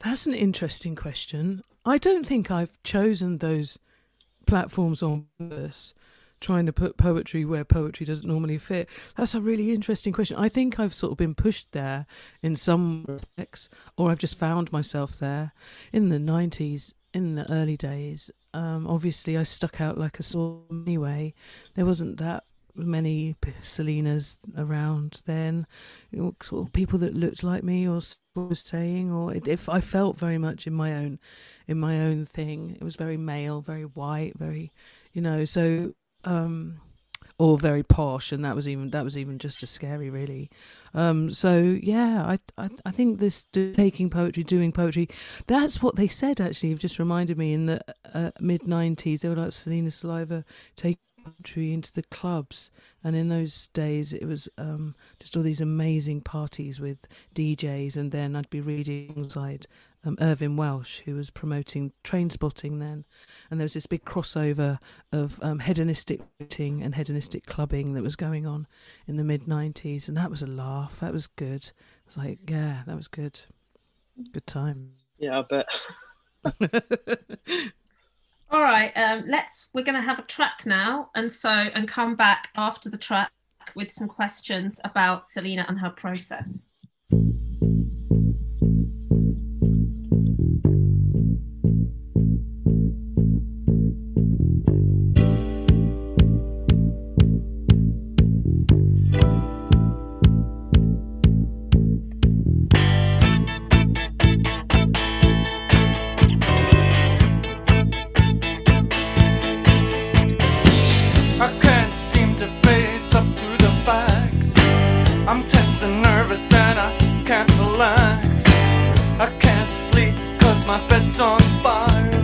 That's an interesting question. I don't think I've chosen those platforms on purpose, trying to put poetry where poetry doesn't normally fit. That's a really interesting question. I think I've sort of been pushed there in some respects, or I've just found myself there. In the 90s, in the early days, um, obviously I stuck out like a sore anyway. There wasn't that many Salenas around then, sort of people that looked like me or was saying, or if I felt very much in my own, in my own thing. It was very male, very white, very, you know. So, um, or very posh, and that was even that was even just as scary, really. Um, so yeah, I, I I think this taking poetry, doing poetry, that's what they said. Actually, you've just reminded me in the uh, mid '90s, they were like Salena Saliva taking poetry into the clubs, and in those days it was um, just all these amazing parties with DJs, and then I'd be reading alongside um, Irvine Welsh, who was promoting Trainspotting then, and there was this big crossover of um, hedonistic writing and hedonistic clubbing that was going on in the mid '90s, and that was a laugh. That was good. It was like, yeah, that was good. Good time. Yeah, I bet. All right, um, let's. We're going to have a track now, and so and come back after the track with some questions about Salena and her process. happens on fire.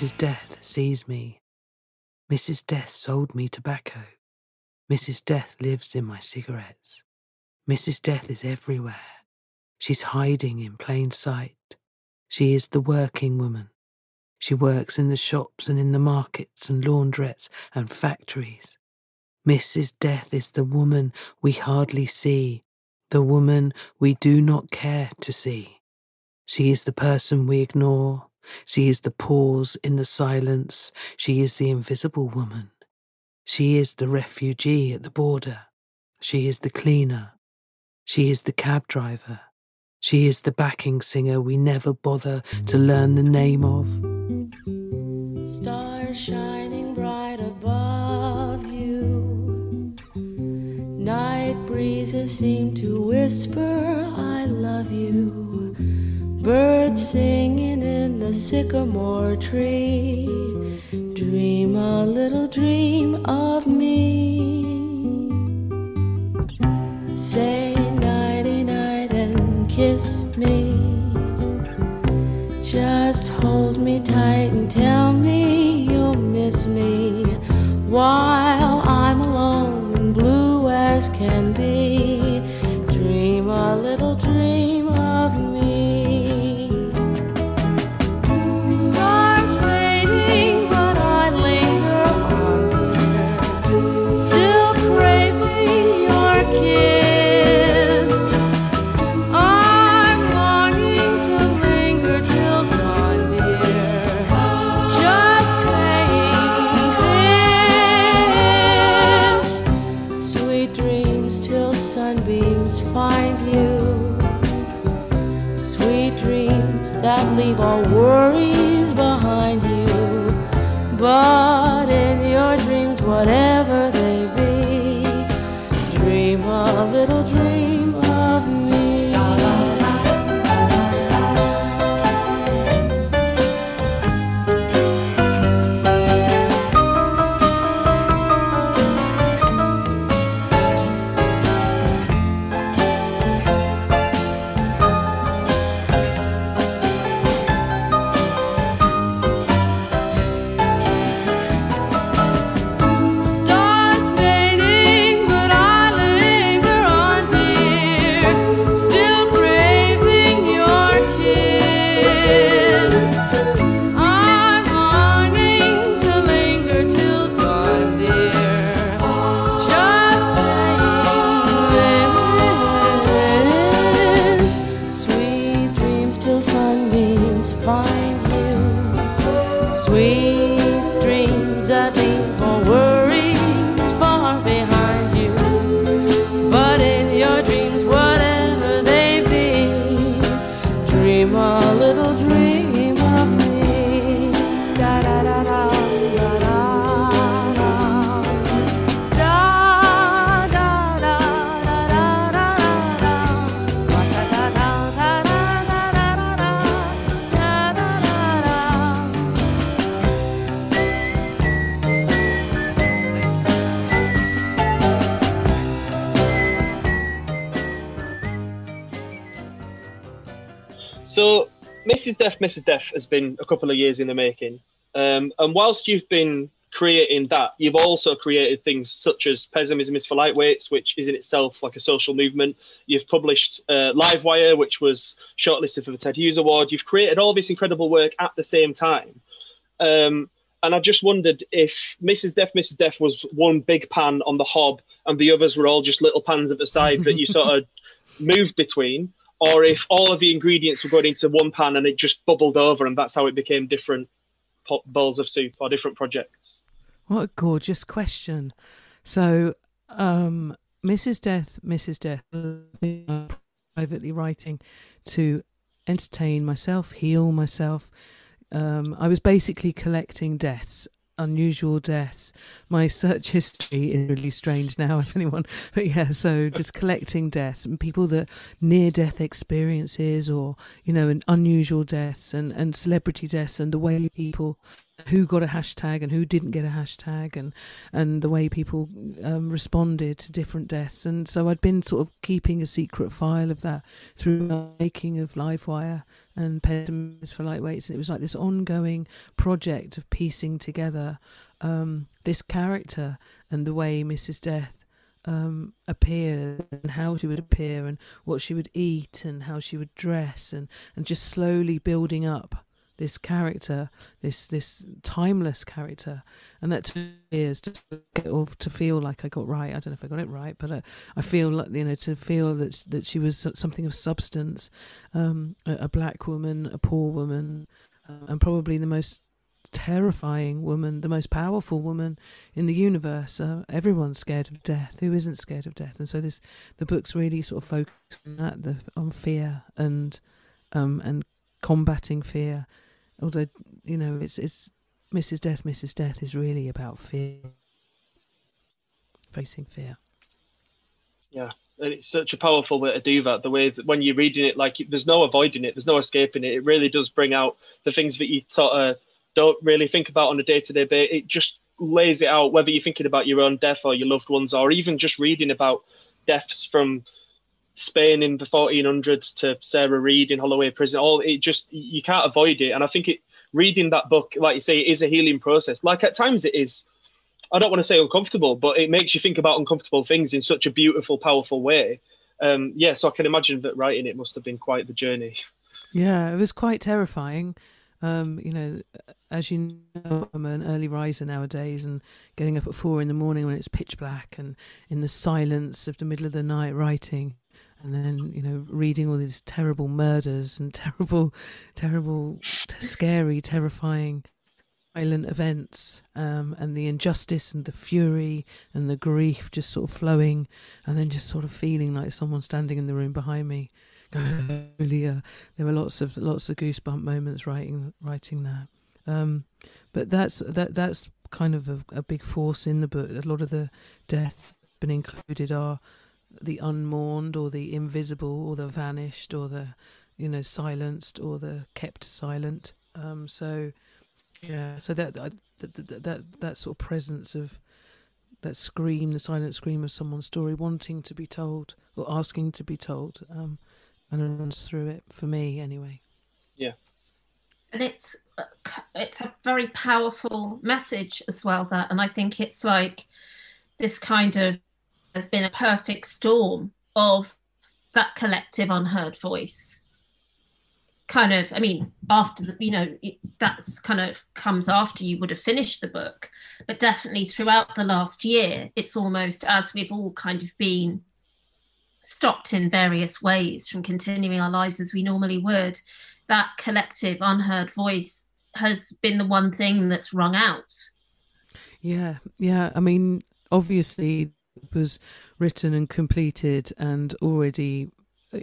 Mrs. Death sees me. Mrs. Death sold me tobacco. Mrs. Death lives in my cigarettes. Mrs. Death is everywhere. She's hiding in plain sight. She is the working woman. She works in the shops and in the markets and laundrettes and factories. Mrs. Death is the woman we hardly see, the woman we do not care to see. She is the person we ignore. She is the pause in the silence. She is the invisible woman. She is the refugee at the border. She is the cleaner. She is the cab driver. She is the backing singer we never bother to learn the name of. Stars shining bright above you. Night breezes seem to whisper, I love you. Birds singing in the sycamore tree. Dream a little dream of me. Say nighty night and kiss me. Just hold me tight and tell me you'll miss me while I'm alone and blue as can be. Dream a little dream of me. Leave all worries behind you. But in your dreams, whatever they be, dream a little dream Mrs. Death, Mrs. Death has been a couple of years in the making. Um, and whilst you've been creating that, you've also created things such as Pessimism is for Lightweights, which is in itself like a social movement. You've published uh, Livewire, which was shortlisted for the Ted Hughes Award. You've created all this incredible work at the same time. Um, and I just wondered if Mrs. Death, Mrs. Death was one big pan on the hob and the others were all just little pans at the side that you sort of moved between, or if all of the ingredients were going into one pan and it just bubbled over and that's how it became different pot bowls of soup or different projects. What a gorgeous question. So, um, Mrs. Death, Mrs. Death, privately writing to entertain myself, heal myself. Um, I was basically collecting deaths, unusual deaths. My search history is really strange now, if anyone, but yeah, so just collecting deaths and people that near death experiences or, you know, and unusual deaths and, and celebrity deaths and the way people who got a hashtag and who didn't get a hashtag and and the way people um, responded to different deaths and so I'd been sort of keeping a secret file of that through the making of Livewire and Pessimism for Lightweights and it was like this ongoing project of piecing together um, this character and the way Mrs. Death um, appeared and how she would appear and what she would eat and how she would dress and, and just slowly building up this character, this this timeless character, and that took years or to feel like I got right. I don't know if I got it right, but I, I feel like you know to feel that that she was something of substance, um, a, a black woman, a poor woman, uh, and probably the most terrifying woman, the most powerful woman in the universe. Uh, everyone's scared of death. Who isn't scared of death? And so this, the book's really sort of focused on that, the, on fear and, um, and combating fear. Although you know, it's it's Mrs. Death, Mrs. Death is really about fear, facing fear. Yeah, and it's such a powerful way to do that. The way that when you're reading it, like there's no avoiding it, there's no escaping it. It really does bring out the things that you sort of don't really think about on a day-to-day basis. It just lays it out, whether you're thinking about your own death or your loved ones, or even just reading about deaths from Spain in the 1400s to Sarah Reed in Holloway Prison. All it just you can't avoid it, and I think it reading that book, like you say, it is a healing process. Like at times it is. I don't want to say uncomfortable, but it makes you think about uncomfortable things in such a beautiful, powerful way. Um, yeah, so I can imagine that writing it must have been quite the journey. Yeah, it was quite terrifying. Um, you know, as you know, I'm an early riser nowadays, and getting up at four in the morning when it's pitch black and in the silence of the middle of the night writing, and then you know reading all these terrible murders and terrible, terrible, scary, terrifying, violent events, um, and the injustice and the fury and the grief just sort of flowing, and then just sort of feeling like someone standing in the room behind me uh, there were lots of lots of goosebump moments writing writing that. Um, but that's that that's kind of a, a, big force in the book. A lot of the deaths been included are the unmourned or the invisible or the vanished or the you know silenced or the kept silent. Um, so yeah, so that, that that that that sort of presence of that scream, the silent scream of someone's story wanting to be told or asking to be told. Um, and it runs through it for me anyway. Yeah, and it's it's a very powerful message as well. That, and I think it's like this kind of has been a perfect storm of that collective unheard voice kind of i mean after the you know that's kind of comes after you would have finished the book but definitely throughout the last year it's almost as we've all kind of been stopped in various ways from continuing our lives as we normally would, that collective unheard voice has been the one thing that's rung out. Yeah, yeah. I mean, obviously, was written and completed and already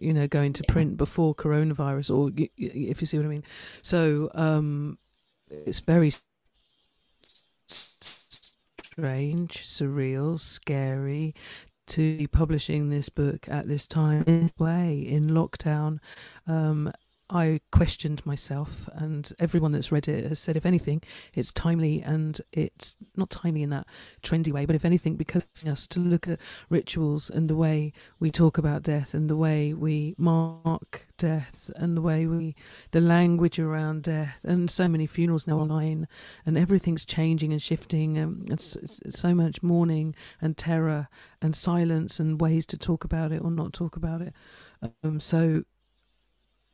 you know going to print before coronavirus or if you see what i mean. So um it's very strange surreal scary to be publishing this book at this time in this way in lockdown. Um, I questioned myself, and everyone that's read it has said, if anything, it's timely and it's not timely in that trendy way, but if anything, because us to look at rituals and the way we talk about death and the way we mark death and the way we, the language around death, and so many funerals now online, and everything's changing and shifting, and it's, it's so much mourning and terror and silence and ways to talk about it or not talk about it. Um, so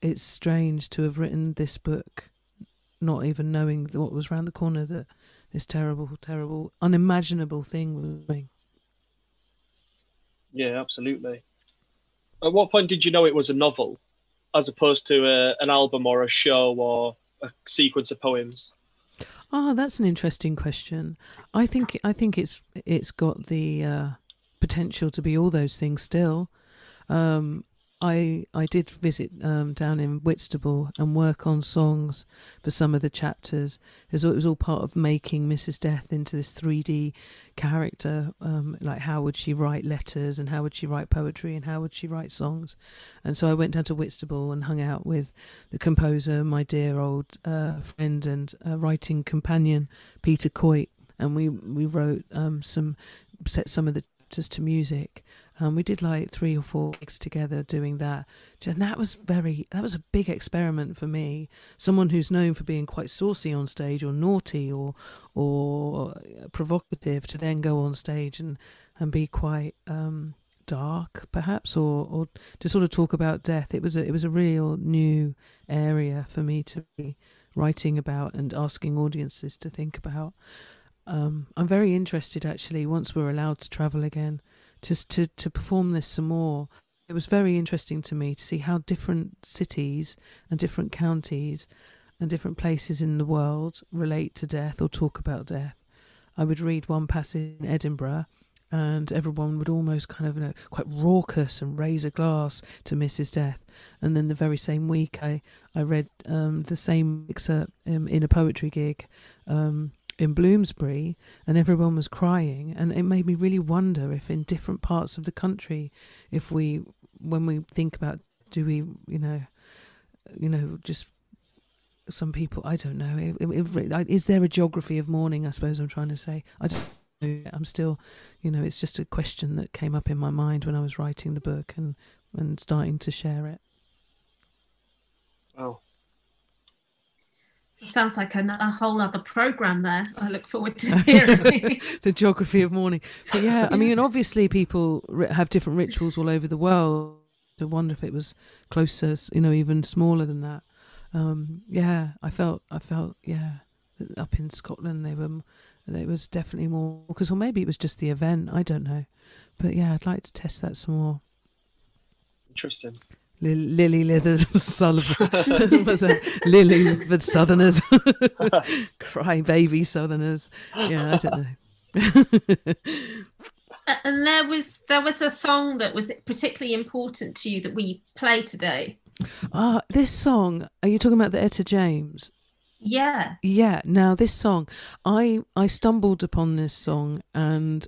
it's strange to have written this book not even knowing what was around the corner that this terrible, terrible, unimaginable thing was doing. Yeah, absolutely. At what point did you know it was a novel, as opposed to a, an album or a show or a sequence of poems? Oh, that's an interesting question. I think I think it's it's got the uh, potential to be all those things still. Um, I I did visit um, down in Whitstable and work on songs for some of the chapters. It was all part of making Mrs. Death into this 3D character. Um, like how would she write letters and how would she write poetry and how would she write songs? And so I went down to Whitstable and hung out with the composer, my dear old uh, friend and uh, writing companion Peter Coyte, and we we wrote um, some set some of the chapters to music um, we did like three or four weeks together doing that, and that was very that was a big experiment for me. Someone who's known for being quite saucy on stage, or naughty, or or provocative, to then go on stage and and be quite um, dark, perhaps, or or to sort of talk about death. It was a it was a real new area for me to be writing about and asking audiences to think about. Um, I'm very interested actually once we're allowed to travel again, just to to perform this some more. It was very interesting to me to see how different cities and different counties and different places in the world relate to death or talk about death. I would read one passage in Edinburgh and everyone would almost kind of you know quite raucous and raise a glass to Mrs. Death. And then the very same week, I I read um, the same excerpt um, in a poetry gig um, in Bloomsbury, and everyone was crying, and it made me really wonder if in different parts of the country, if we when we think about do we you know you know just some people I don't know if, if, is there a geography of mourning I suppose I'm trying to say I just I'm still, you know, it's just a question that came up in my mind when I was writing the book and and starting to share it. Oh. Sounds like a, a whole other program there. I look forward to hearing the geography of mourning. But yeah, I mean, obviously people have different rituals all over the world. I wonder if it was closer, you know, even smaller than that. Um, yeah, I felt, I felt, yeah, up in Scotland they were it was definitely more because, or maybe it was just the event. I don't know, but yeah, I'd like to test that some more. Interesting. Lily Leather Sullivan was a Lily but Southerners, cry baby Southerners. Yeah, I don't know. and there was there was a song that was particularly important to you that we play today. Ah, this song. Are you talking about the Etta James? Yeah. Yeah. Now this song, I I stumbled upon this song and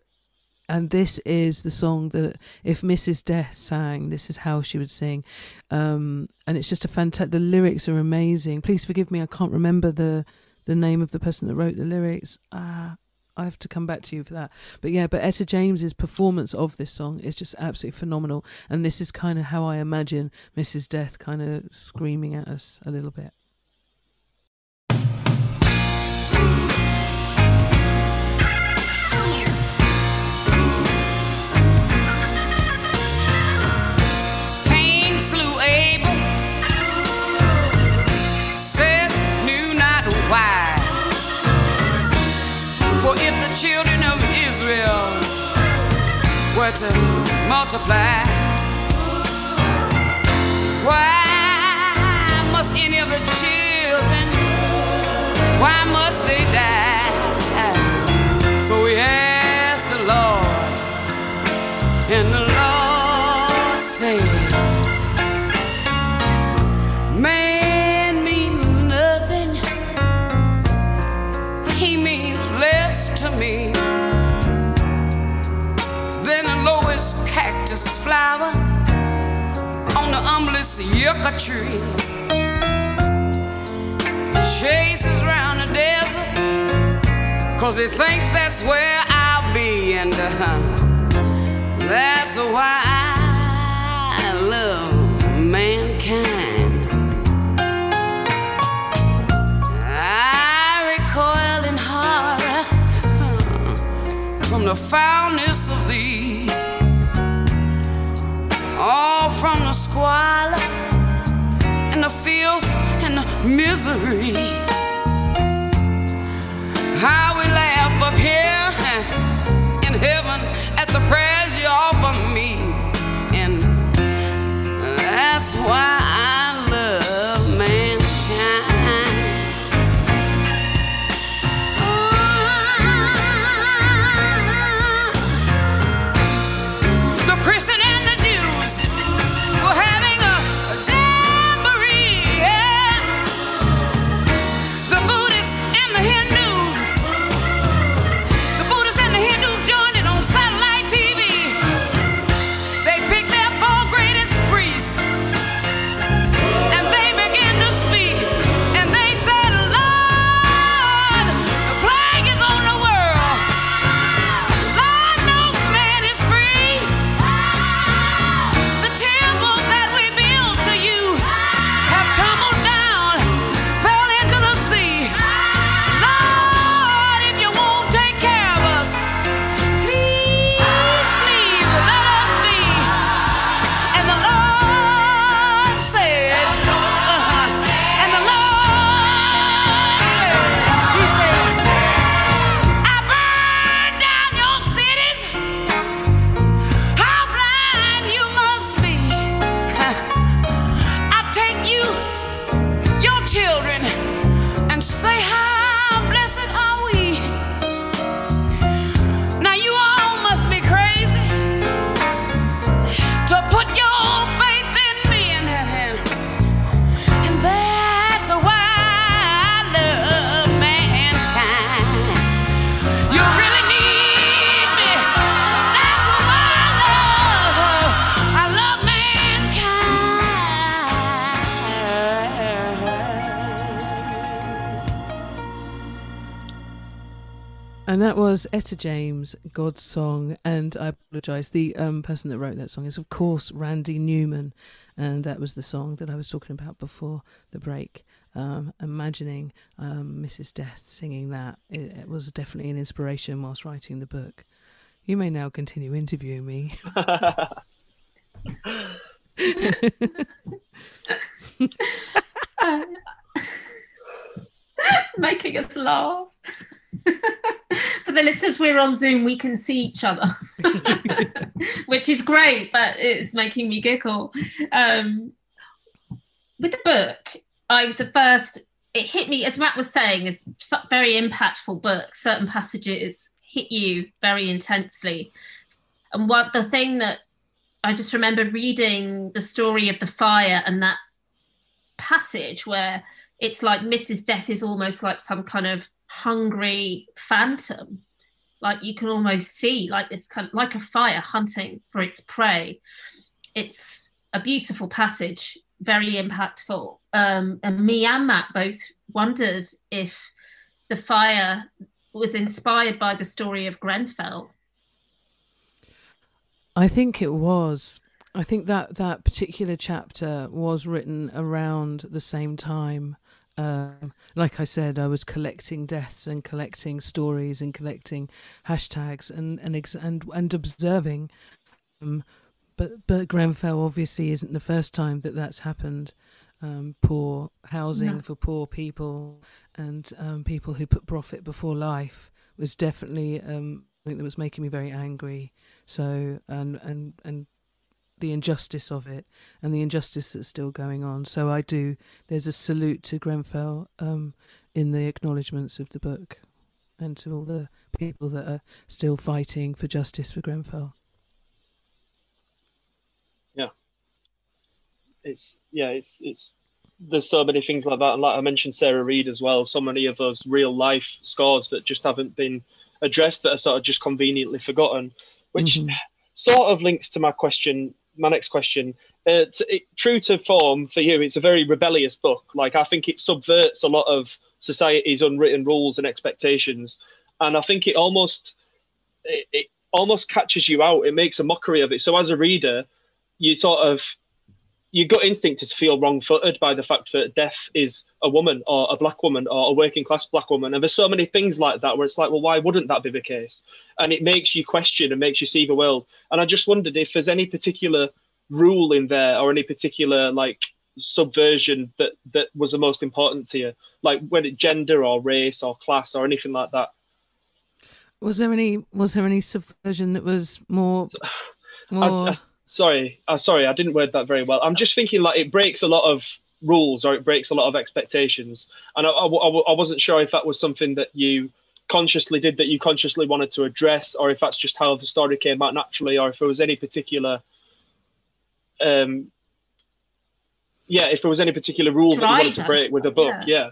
and this is the song that if Mrs. Death sang, this is how she would sing. Um, and it's just a fantastic. The lyrics are amazing. Please forgive me, I can't remember the the name of the person that wrote the lyrics. Ah, I have to come back to you for that. But yeah, but Etta James's performance of this song is just absolutely phenomenal. And this is kind of how I imagine Mrs. Death kind of screaming at us a little bit. Children of Israel were to multiply. Why must any of the children, why must they die? So we asked the Lord, and the humblest yucca tree. He chases around the desert, cause he thinks that's where I'll be, and uh, that's why I love mankind. I recoil in horror from the foulness of thee all from the squalor and the filth and the misery. How we laugh up here in heaven at the prayers you offer me, and that's why. And that was Etta James, God's Song. And I apologise, the um, person that wrote that song is, of course, Randy Newman. And that was the song that I was talking about before the break. Um, imagining um, Mrs. Death singing that, it, it was definitely an inspiration whilst writing the book. You may now continue interviewing me. making us laugh. For the listeners, we're on Zoom, we can see each other, which is great, but it's making me giggle. Um, with the book, I the first it hit me as Matt was saying, it's a very impactful book. Certain passages hit you very intensely, and what the thing that I just remember reading the story of the fire and that passage where it's like Mrs. Death is almost like some kind of hungry phantom. Like you can almost see like this kind of like a fire hunting for its prey. It's a beautiful passage, very impactful. Um, and me and Matt both wondered if the fire was inspired by the story of Grenfell. I think it was. I think that that particular chapter was written around the same time. Um, like I said, I was collecting deaths and collecting stories and collecting hashtags and and ex- and, and observing. Um, but but Grenfell obviously isn't the first time that that's happened. Um, poor housing No. for poor people and um, people who put profit before life was definitely um, something that was making me very angry. So and and and the injustice of it and the injustice that's still going on. So I do. There's a salute to Grenfell um, in the acknowledgements of the book, and to all the people that are still fighting for justice for Grenfell. Yeah. It's yeah, it's it's there's so many things like that, and like I mentioned, Sarah Reed as well. So many of those real life scores that just haven't been addressed, that are sort of just conveniently forgotten, which sort of links to my question, my next question. Uh, to, it, true to form for you, it's a very rebellious book. Like I think it subverts a lot of society's unwritten rules and expectations, and I think it almost it, it almost catches you out. It makes a mockery of it. So as a reader, you sort of your gut instinct is to feel wrong-footed by the fact that death is a woman or a black woman or a working-class black woman, and there's so many things like that where it's like, well, why wouldn't that be the case? And it makes you question and makes you see the world. And I just wondered if there's any particular rule in there or any particular like subversion that that was the most important to you, like when it gender or race or class or anything like that. Was there any? Was there any subversion that was more? I, more I- sorry, uh, sorry, I didn't word that very well. I'm just thinking like it breaks a lot of rules or it breaks a lot of expectations, and I, I, I- I wasn't sure if that was something that you consciously did that you consciously wanted to address, or if that's just how the story came out naturally, or if there was any particular, um, yeah, if there was any particular rule that you wanted to break with the book, yeah. Yeah,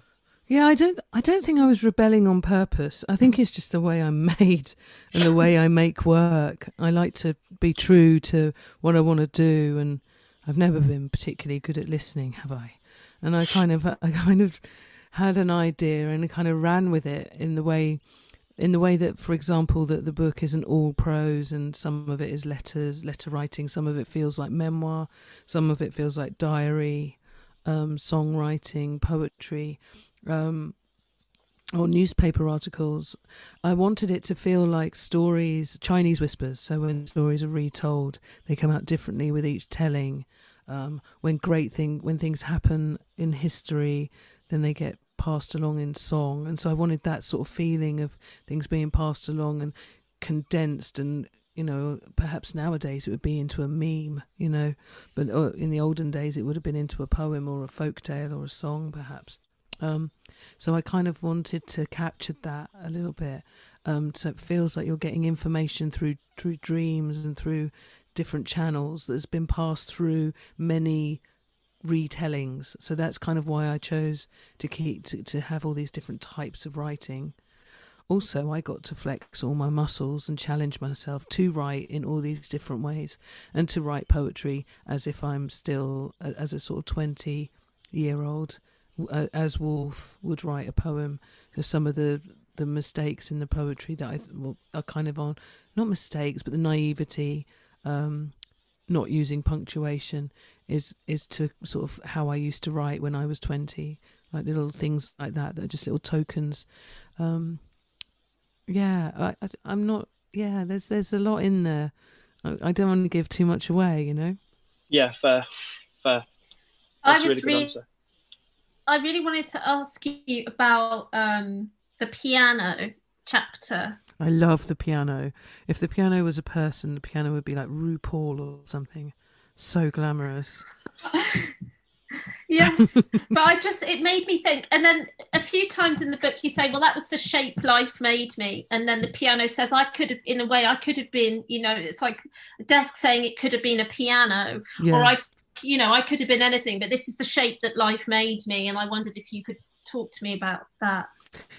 I don't. I don't think I was rebelling on purpose. I think it's just the way I'm made and the way I make work. I like to be true to what I want to do, and I've never been particularly good at listening, have I? And I kind of, I kind of had an idea and kind of ran with it in the way, in the way that, for example, that the book isn't all prose and some of it is letters, letter writing. Some of it feels like memoir. Some of it feels like diary, um, songwriting, poetry um, or newspaper articles. I wanted it to feel like stories, Chinese whispers. So when stories are retold, they come out differently with each telling. Um, when great thing, when things happen in history, then they get passed along in song. And so I wanted that sort of feeling of things being passed along and condensed and you know perhaps nowadays it would be into a meme you know but uh, in the olden days it would have been into a poem or a folk tale or a song perhaps um, so I kind of wanted to capture that a little bit. Um, so it feels like you're getting information through through dreams and through different channels that's been passed through many retellings. So that's kind of why I chose to keep to, to have all these different types of writing. Also, I got to flex all my muscles and challenge myself to write in all these different ways and to write poetry as if I'm still as a sort of 20 year old as Wolf would write a poem. So some of the the mistakes in the poetry that I well, are kind of on not mistakes, but the naivety, um, not using punctuation is is to sort of how I used to write when I was twenty, like little things like that that are just little tokens. Um, yeah, I, I I'm not. Yeah, there's there's a lot in there. I, I don't want to give too much away, you know. Yeah, fair, fair. That's a was really good really, answer. I really wanted to ask you about um, the piano chapter. I love the piano. If the piano was a person, the piano would be like RuPaul or something. So glamorous. Yes, but I just it made me think. And then a few times in the book, you say, "Well, that was the shape life made me," and then the piano says, "I could have, in a way, I could have been." You know, it's like a desk saying it could have been a piano, Yeah. or I, you know, I could have been anything, but this is the shape that life made me. And I wondered if you could talk to me about that.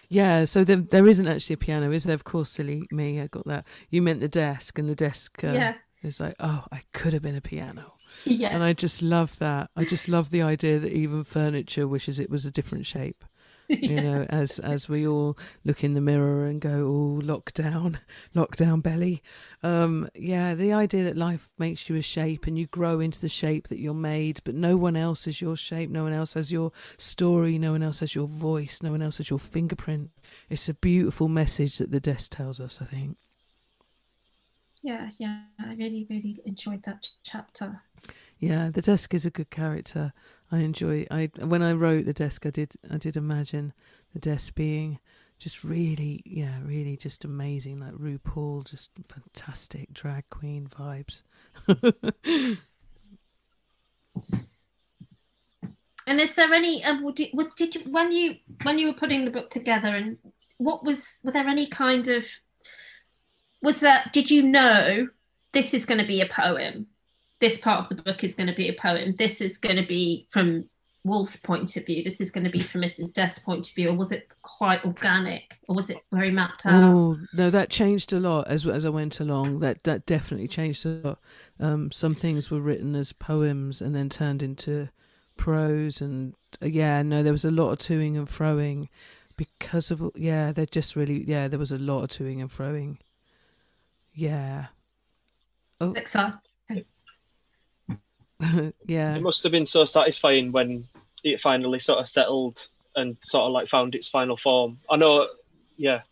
Yeah, so there, there isn't actually a piano, is there? Of course, silly me, I got that. You meant the desk, and the desk uh, Yeah. is like, oh, I could have been a piano. Yes. And I just love that. I just love the idea that even furniture wishes it was a different shape. You know, as as we all look in the mirror and go, "Oh, lockdown, lockdown belly." Um, yeah, the idea that life makes you a shape and you grow into the shape that you're made, but no one else is your shape. No one else has your story. No one else has your voice. No one else has your fingerprint. It's a beautiful message that the desk tells us. I think. Yeah, yeah, I really, really enjoyed that ch- chapter. Yeah, the desk is a good character. I enjoy. I when I wrote the desk, I did. I did imagine the desk being just really, yeah, really just amazing. Like RuPaul, just fantastic drag queen vibes. And is there any? Um, did, was, did you when you when you were putting the book together, and what was were there any kind of was that? Did you know this is going to be a poem? This part of the book is going to be a poem. This is going to be from Wolf's point of view. This is going to be from Mrs. Death's point of view. Or was it quite organic? Or was it very mapped out? Oh no, that changed a lot as as I went along. That that definitely changed a lot. Um, some things were written as poems and then turned into prose, and uh, yeah, no, there was a lot of toing and froing because of yeah, they're just really yeah, there was a lot of toing and froing. Yeah. Oh. Exciting. yeah. It must have been so satisfying when it finally sort of settled and sort of like found its final form. I know, yeah.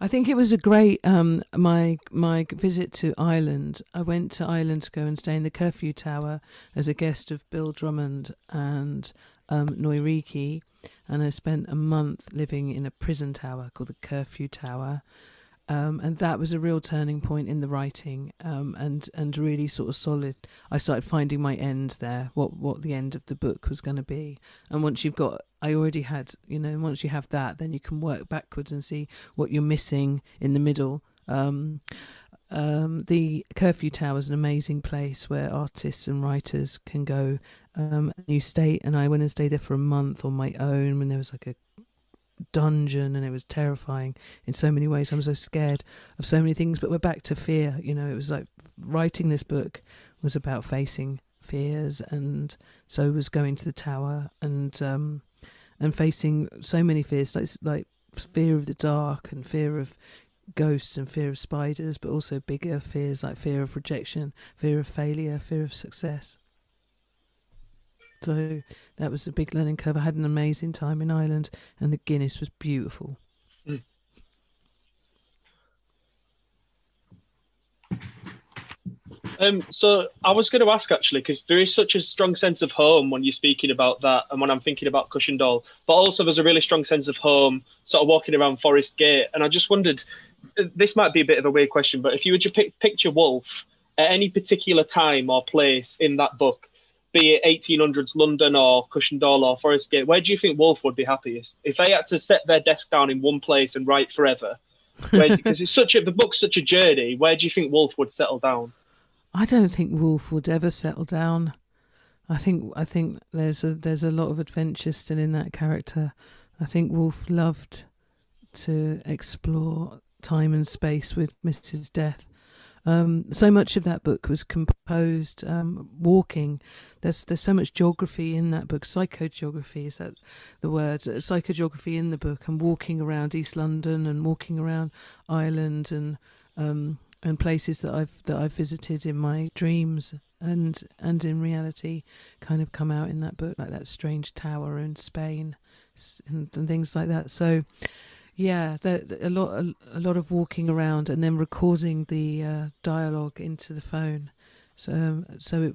I think it was a great um my my visit to Ireland. I went to Ireland to go and stay in the Curfew Tower as a guest of Bill Drummond and um Noiriki and I spent a month living in a prison tower called the Curfew Tower. Um, and that was a real turning point in the writing, um, and and really sort of solid. I started finding my end there, what what the end of the book was going to be. And once you've got, I already had, you know, once you have that, then you can work backwards and see what you're missing in the middle. Um, um, the Curfew Tower is an amazing place where artists and writers can go. Um, you stay, and I went and stayed there for a month on my own when there was like a dungeon and it was terrifying in so many ways. I'm so scared of so many things, but we're back to fear. You know, it was like writing this book was about facing fears, and so was going to the tower and um, and facing so many fears, like like fear of the dark and fear of ghosts and fear of spiders, but also bigger fears like fear of rejection, fear of failure, fear of success. So that was a big learning curve. I had an amazing time in Ireland, and the Guinness was beautiful. Um, so I was going to ask actually, because there is such a strong sense of home when you're speaking about that, and when I'm thinking about Cushendall, but also there's a really strong sense of home, sort of walking around Forest Gate, and I just wondered, uh, this might be a bit of a weird question, but if you were to pic- picture Wolf at any particular time or place in that book, be it 1800s London or Cushendall or Forest Gate, where do you think Wolf would be happiest if they had to set their desk down in one place and write forever? Because it's such a the book's such a journey. Where do you think Wolf would settle down? I don't think Wolf would ever settle down. I think I think there's a there's a lot of adventure still in that character. I think Wolf loved to explore time and space with Mrs. Death. Um, so much of that book was composed um, walking. There's there's so much geography in that book. Psychogeography is that the word? Uh, Psychogeography in the book. and walking around East London and walking around Ireland and um, and places that I've that I've visited in my dreams and and in reality, kind of come out in that book, like that strange tower in Spain and, and things like that. So yeah, the, a lot, a, a, lot of walking around and then recording the uh, dialogue into the phone. So, um, so, it,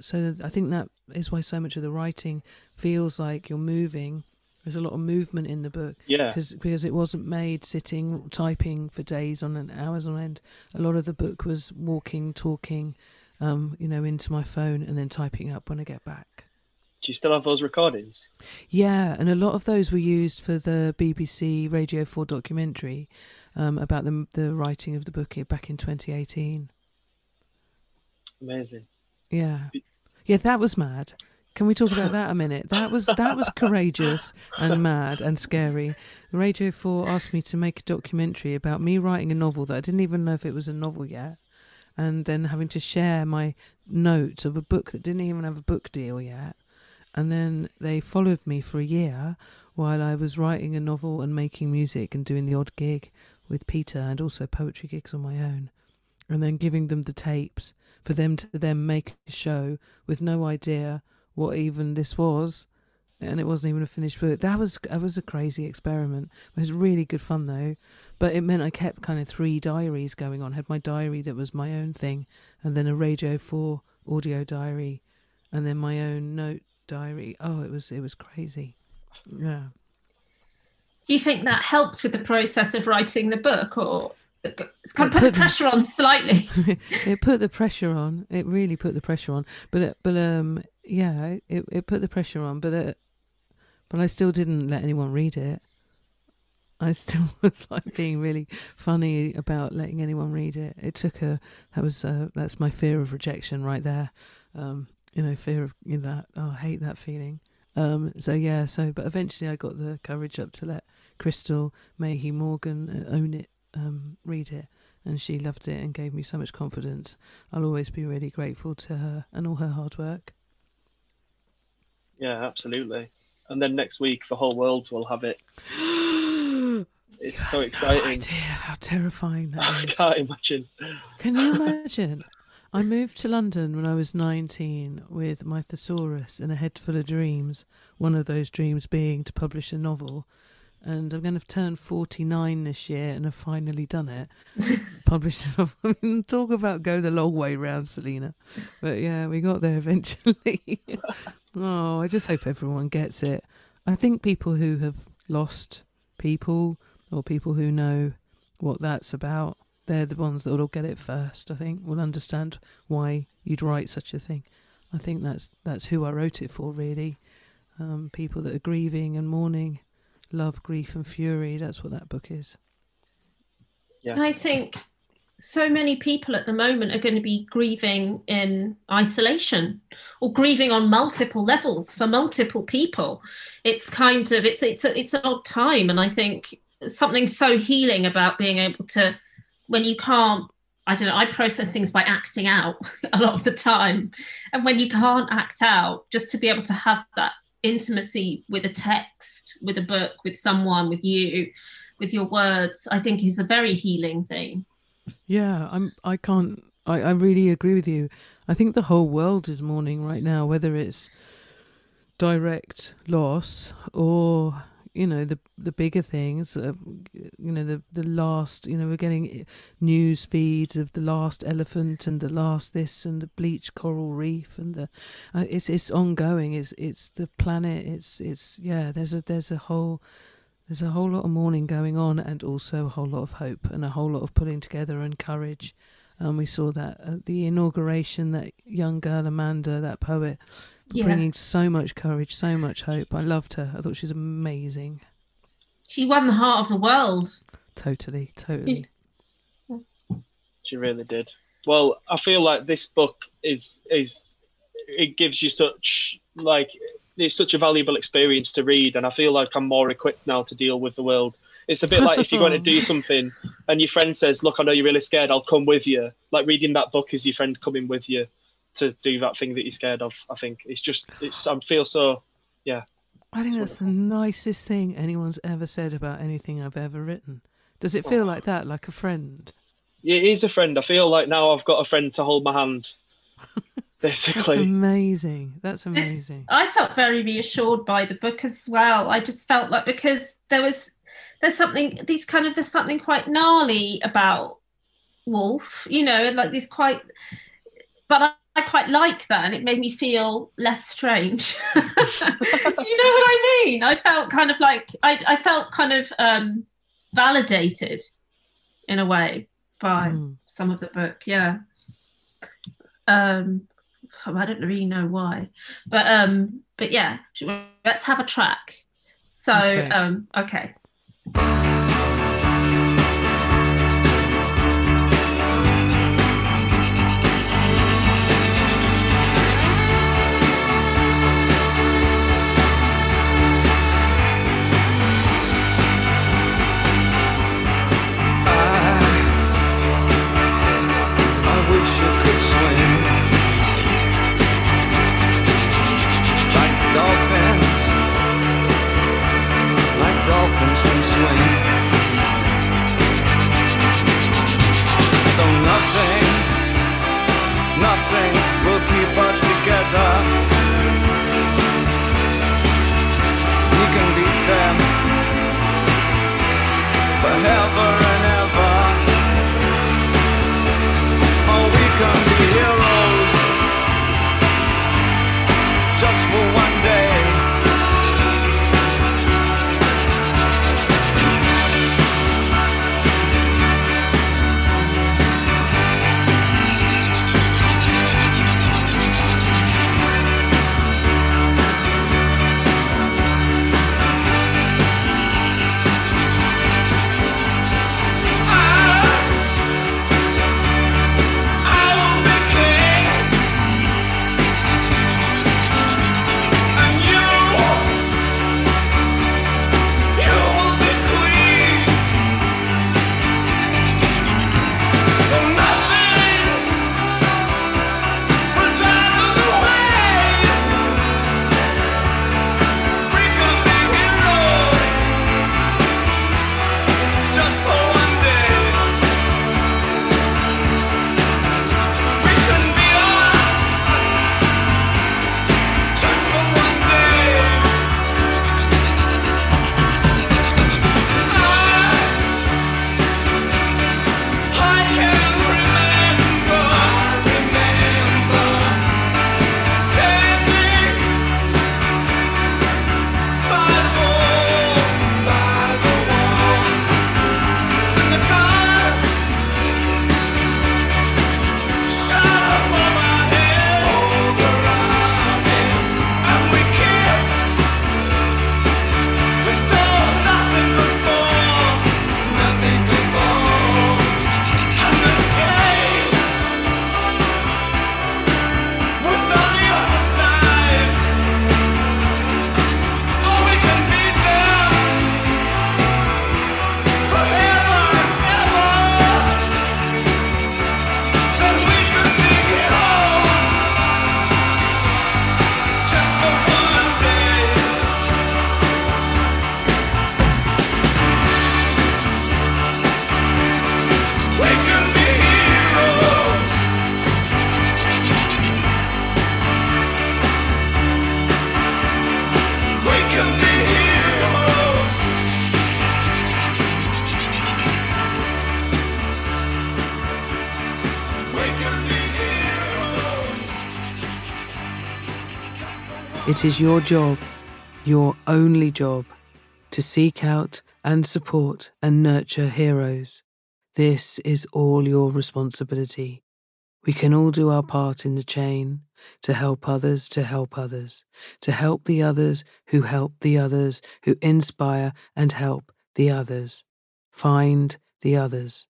so I think that is why so much of the writing feels like you're moving. There's a lot of movement in the book. Yeah. Because because it wasn't made sitting typing for days on and hours on end. A lot of the book was walking, talking, um, you know, into my phone and then typing up when I get back. Do you still have those recordings? Yeah, and a lot of those were used for the BBC Radio 4 documentary um, about the, the writing of the book back in 2018. Amazing. Yeah. Yeah, that was mad. Can we talk about that a minute? That was that was courageous and mad and scary. Radio 4 asked me to make a documentary about me writing a novel that I didn't even know if it was a novel yet and then having to share my notes of a book that didn't even have a book deal yet and then they followed me for a year while I was writing a novel and making music and doing the odd gig with Peter and also poetry gigs on my own. And then giving them the tapes for them to then make a show with no idea what even this was. And it wasn't even a finished book. That was that was a crazy experiment. It was really good fun though. But it meant I kept kind of three diaries going on. I had my diary that was my own thing, and then a Radio Four audio diary, and then my own note diary. Oh, it was it was crazy. Yeah. Do you think that helps with the process of writing the book, or it's kind of put, put the pressure on slightly? it put the pressure on. It really put the pressure on. But it, but um yeah, it it put the pressure on. But it, but I still didn't let anyone read it. I still was like being really funny about letting anyone read it. It took a that was uh, that's my fear of rejection right there. Um, you know, fear of you know, that. Oh, I hate that feeling. Um, so yeah, so but eventually I got the courage up to let Crystal Mahey-Morgan uh, own it, um, read it, and she loved it and gave me so much confidence. I'll always be really grateful to her and all her hard work. Yeah, absolutely. And then next week, the whole world will have it. it's so exciting. No idea how terrifying that I can't imagine. Can you imagine? I moved to London when I was 19 with my thesaurus and a head full of dreams, one of those dreams being to publish a novel. And I'm going to turn 49 this year and have finally done it. Published a novel. I mean, talk about go the long way round, Salena. But yeah, we got there eventually. oh, I just hope everyone gets it. I think people who have lost people or people who know what that's about they're the ones that will get it first. I think will understand why you'd write such a thing. I think that's that's who I wrote it for, really. Um, people that are grieving and mourning, love, grief, and fury. That's what that book is. Yeah. I think so many people at the moment are going to be grieving in isolation or grieving on multiple levels for multiple people. It's kind of it's it's a, it's an odd time, and I think something so healing about being able to when you can't I don't know, I process things by acting out a lot of the time. And when you can't act out, just to be able to have that intimacy with a text, with a book, with someone, with you, with your words, I think is a very healing thing. Yeah, I'm I can't I, I really agree with you. I think the whole world is mourning right now, whether it's direct loss or you know the the bigger things uh, you know the the last you know we're getting news feeds of the last elephant and the last this and the bleached coral reef and the uh, it's it's ongoing. It's it's the planet. It's it's yeah there's a there's a whole there's a whole lot of mourning going on and also a whole lot of hope and a whole lot of pulling together and courage and we saw that at the inauguration that young girl amanda that poet yeah. bringing so much courage, so much hope. I loved her. I thought she was amazing. She won the heart of the world. Totally, totally. She really did. Well, I feel like this book is is it gives you such like it's such a valuable experience to read, and I feel like I'm more equipped now to deal with the world It's a bit like if you're going to do something and your friend says, "Look, I know you're really scared. I'll come with you." Like reading that book is your friend coming with you to do that thing that you're scared of. I think it's just it's I feel so yeah. I think that's the nicest thing anyone's ever said about anything I've ever written. Does it oh. feel like that, like a friend? It is a friend. I feel like now I've got a friend to hold my hand. That's Basically, amazing. That's This- amazing. I felt very reassured by the book as well. I just felt like because there was there's something these kind of there's something quite gnarly about Wolf, you know, and like these quite but I, I quite like that and it made me feel less strange. you know what I mean? I felt kind of like I, I felt kind of um validated in a way by some of the book, yeah. Um I don't really know why, but um, but yeah, let's have a track. So Okay. um, okay. Dolphins can swim. Though nothing, nothing will keep us together. We can beat them forever It is your job, your only job, to seek out and support and nurture heroes. This is all your responsibility. We can all do our part in the chain to help others to help others, to help the others who help the others, who inspire and help the others. Find the others.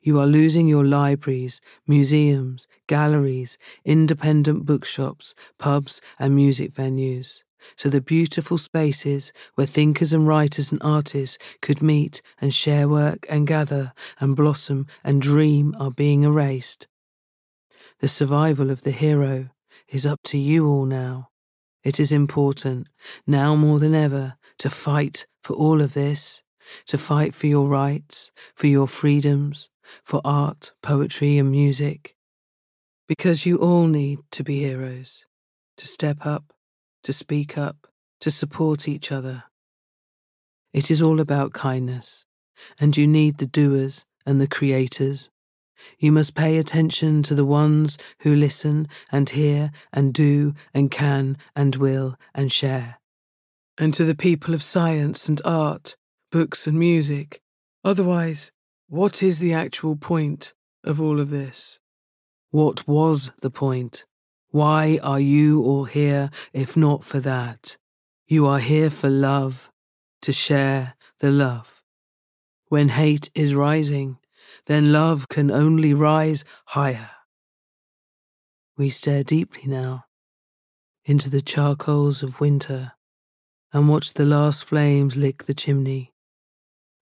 You are losing your libraries, museums, galleries, independent bookshops, pubs, and music venues. so the beautiful spaces where thinkers and writers and artists could meet and share work and gather and blossom and dream are being erased. The survival of the hero is up to you all now. It is important, now more than ever, to fight for all of this, to fight for your rights, for your freedoms, for art, poetry, and music. Because you all need to be heroes, to step up, to speak up, to support each other. It is all about kindness, and you need the doers and the creators. You must pay attention to the ones who listen and hear and do and can and will and share. And to the people of science and art, books and music. Otherwise, what is the actual point of all of this? What was the point? Why are you all here if not for that? You are here for love, to share the love. When hate is rising, then love can only rise higher. We stare deeply now into the charcoals of winter and watch the last flames lick the chimney.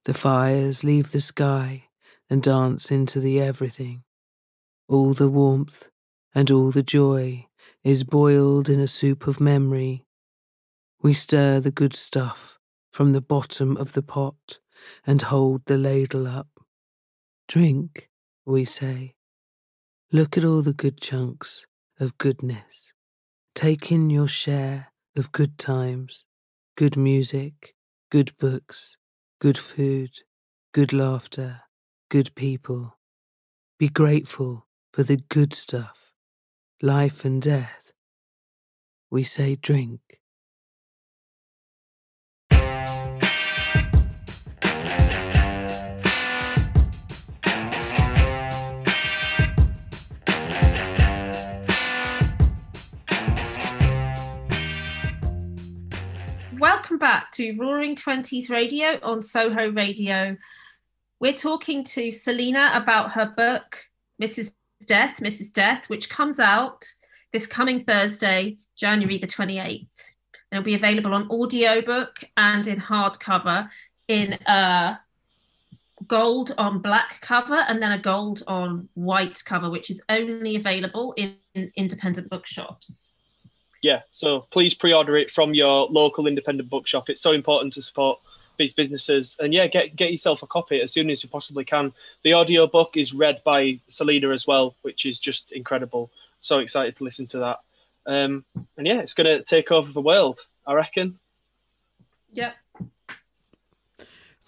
The fires leave the sky and dance into the everything. All the warmth and all the joy is boiled in a soup of memory. We stir the good stuff from the bottom of the pot and hold the ladle up. Drink, we say. Look at all the good chunks of goodness. Take in your share of good times, good music, good books, good food, good laughter, good people. Be grateful for the good stuff, life and death. We say drink. Welcome back to Roaring Twenties Radio on Soho Radio. We're talking to Salena about her book, Mrs. Death, Mrs. Death, which comes out this coming Thursday, January the 28th. It'll be available on audiobook and in hardcover in a gold on black cover and then a gold on white cover, which is only available in independent bookshops. Yeah, so please pre-order it from your local independent bookshop. It's so important to support these businesses, and yeah, get get yourself a copy as soon as you possibly can. The audio book is read by Salena as well, which is just incredible. So excited to listen to that. Um, and yeah, it's going to take over the world, I reckon. Yep.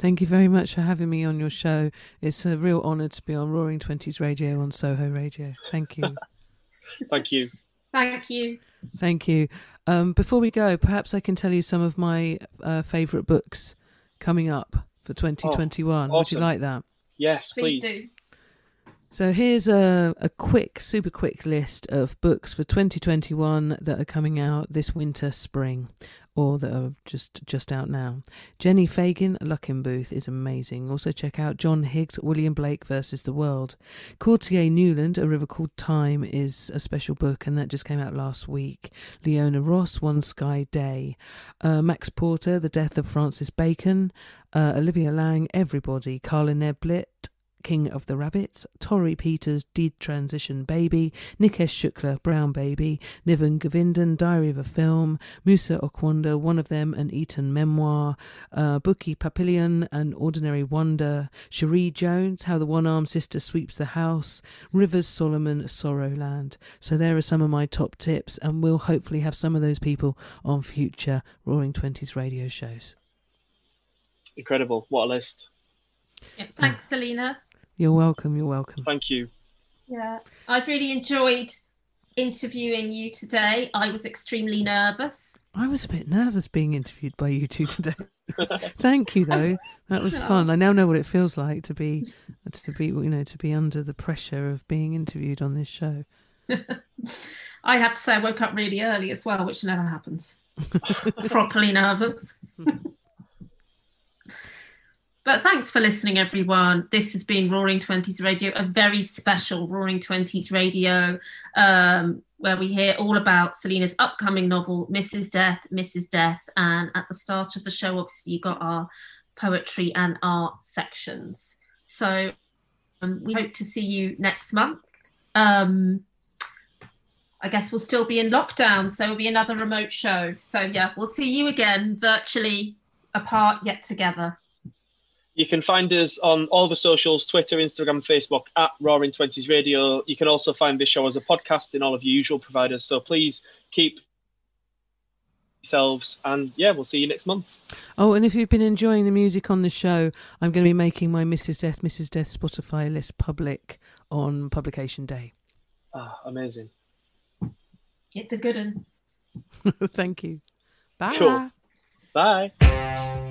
Thank you very much for having me on your show. It's a real honour to be on Roaring Twenties Radio on Soho Radio. Thank you. Thank you. Thank you. Thank you. Um, before we go, perhaps I can tell you some of my uh, favourite books coming up for 2021. Would you like that? Yes, Please, please. do. So here's a, a quick, super quick list of books for 2021 that are coming out this winter, spring, or that are just just out now. Jenni Fagan, Luckenbooth is amazing. Also check out John Higgs, William Blake versus the World. Courttia Newland, A River Called Time is a special book, and that just came out last week. Leone Ross, One Sky Day. Uh, Max Porter, The Death of Francis Bacon. Uh, Olivia Laing, Everybody. Karla Neblett, King of the Rabbits, Torrey Peters, Detransition Baby, Nikesh Shukla, Brown Baby, Niven Govinden, Diary of a Film, Musa Okwonga, One of Them, an Eton Memoir, uh, Buki Papillon, An Ordinary Wonder, Cherie Jones, How the One Armed Sister Sweeps the House, Rivers Solomon, Sorrowland. So there are some of my top tips, and we'll hopefully have some of those people on future Roaring Twenties radio shows. Incredible. What a list. Yeah, thanks, Salena. You're welcome. You're welcome. Thank you. Yeah, I've really enjoyed interviewing you today. I was extremely nervous. I was a bit nervous being interviewed by you two today. Thank you, though. That was oh. fun. I now know what it feels like to be, to be, you know, to be under the pressure of being interviewed on this show. I have to say, I woke up really early as well, which never happens. Properly nervous. But thanks for listening, everyone. This has been Roaring Twenties Radio, a very special Roaring Twenties Radio, um, where we hear all about Salena's upcoming novel, Mrs. Death, Mrs. Death. And at the start of the show, obviously, you got our poetry and art sections. So um, we hope to see you next month. Um, I guess we'll still be in lockdown, so it'll be another remote show. So yeah, we'll see you again virtually apart yet together. You can find us on all the socials Twitter, Instagram, Facebook at Roaring Twenties Radio. You can also find this show as a podcast in all of your usual providers. So please keep yourselves and yeah, we'll see you next month. Oh, and if you've been enjoying the music on the show, I'm going to be making my Mrs. Death, Mrs. Death Spotify list public on publication day. Ah, amazing. It's a good one. Thank you. Bye. Cool. Bye.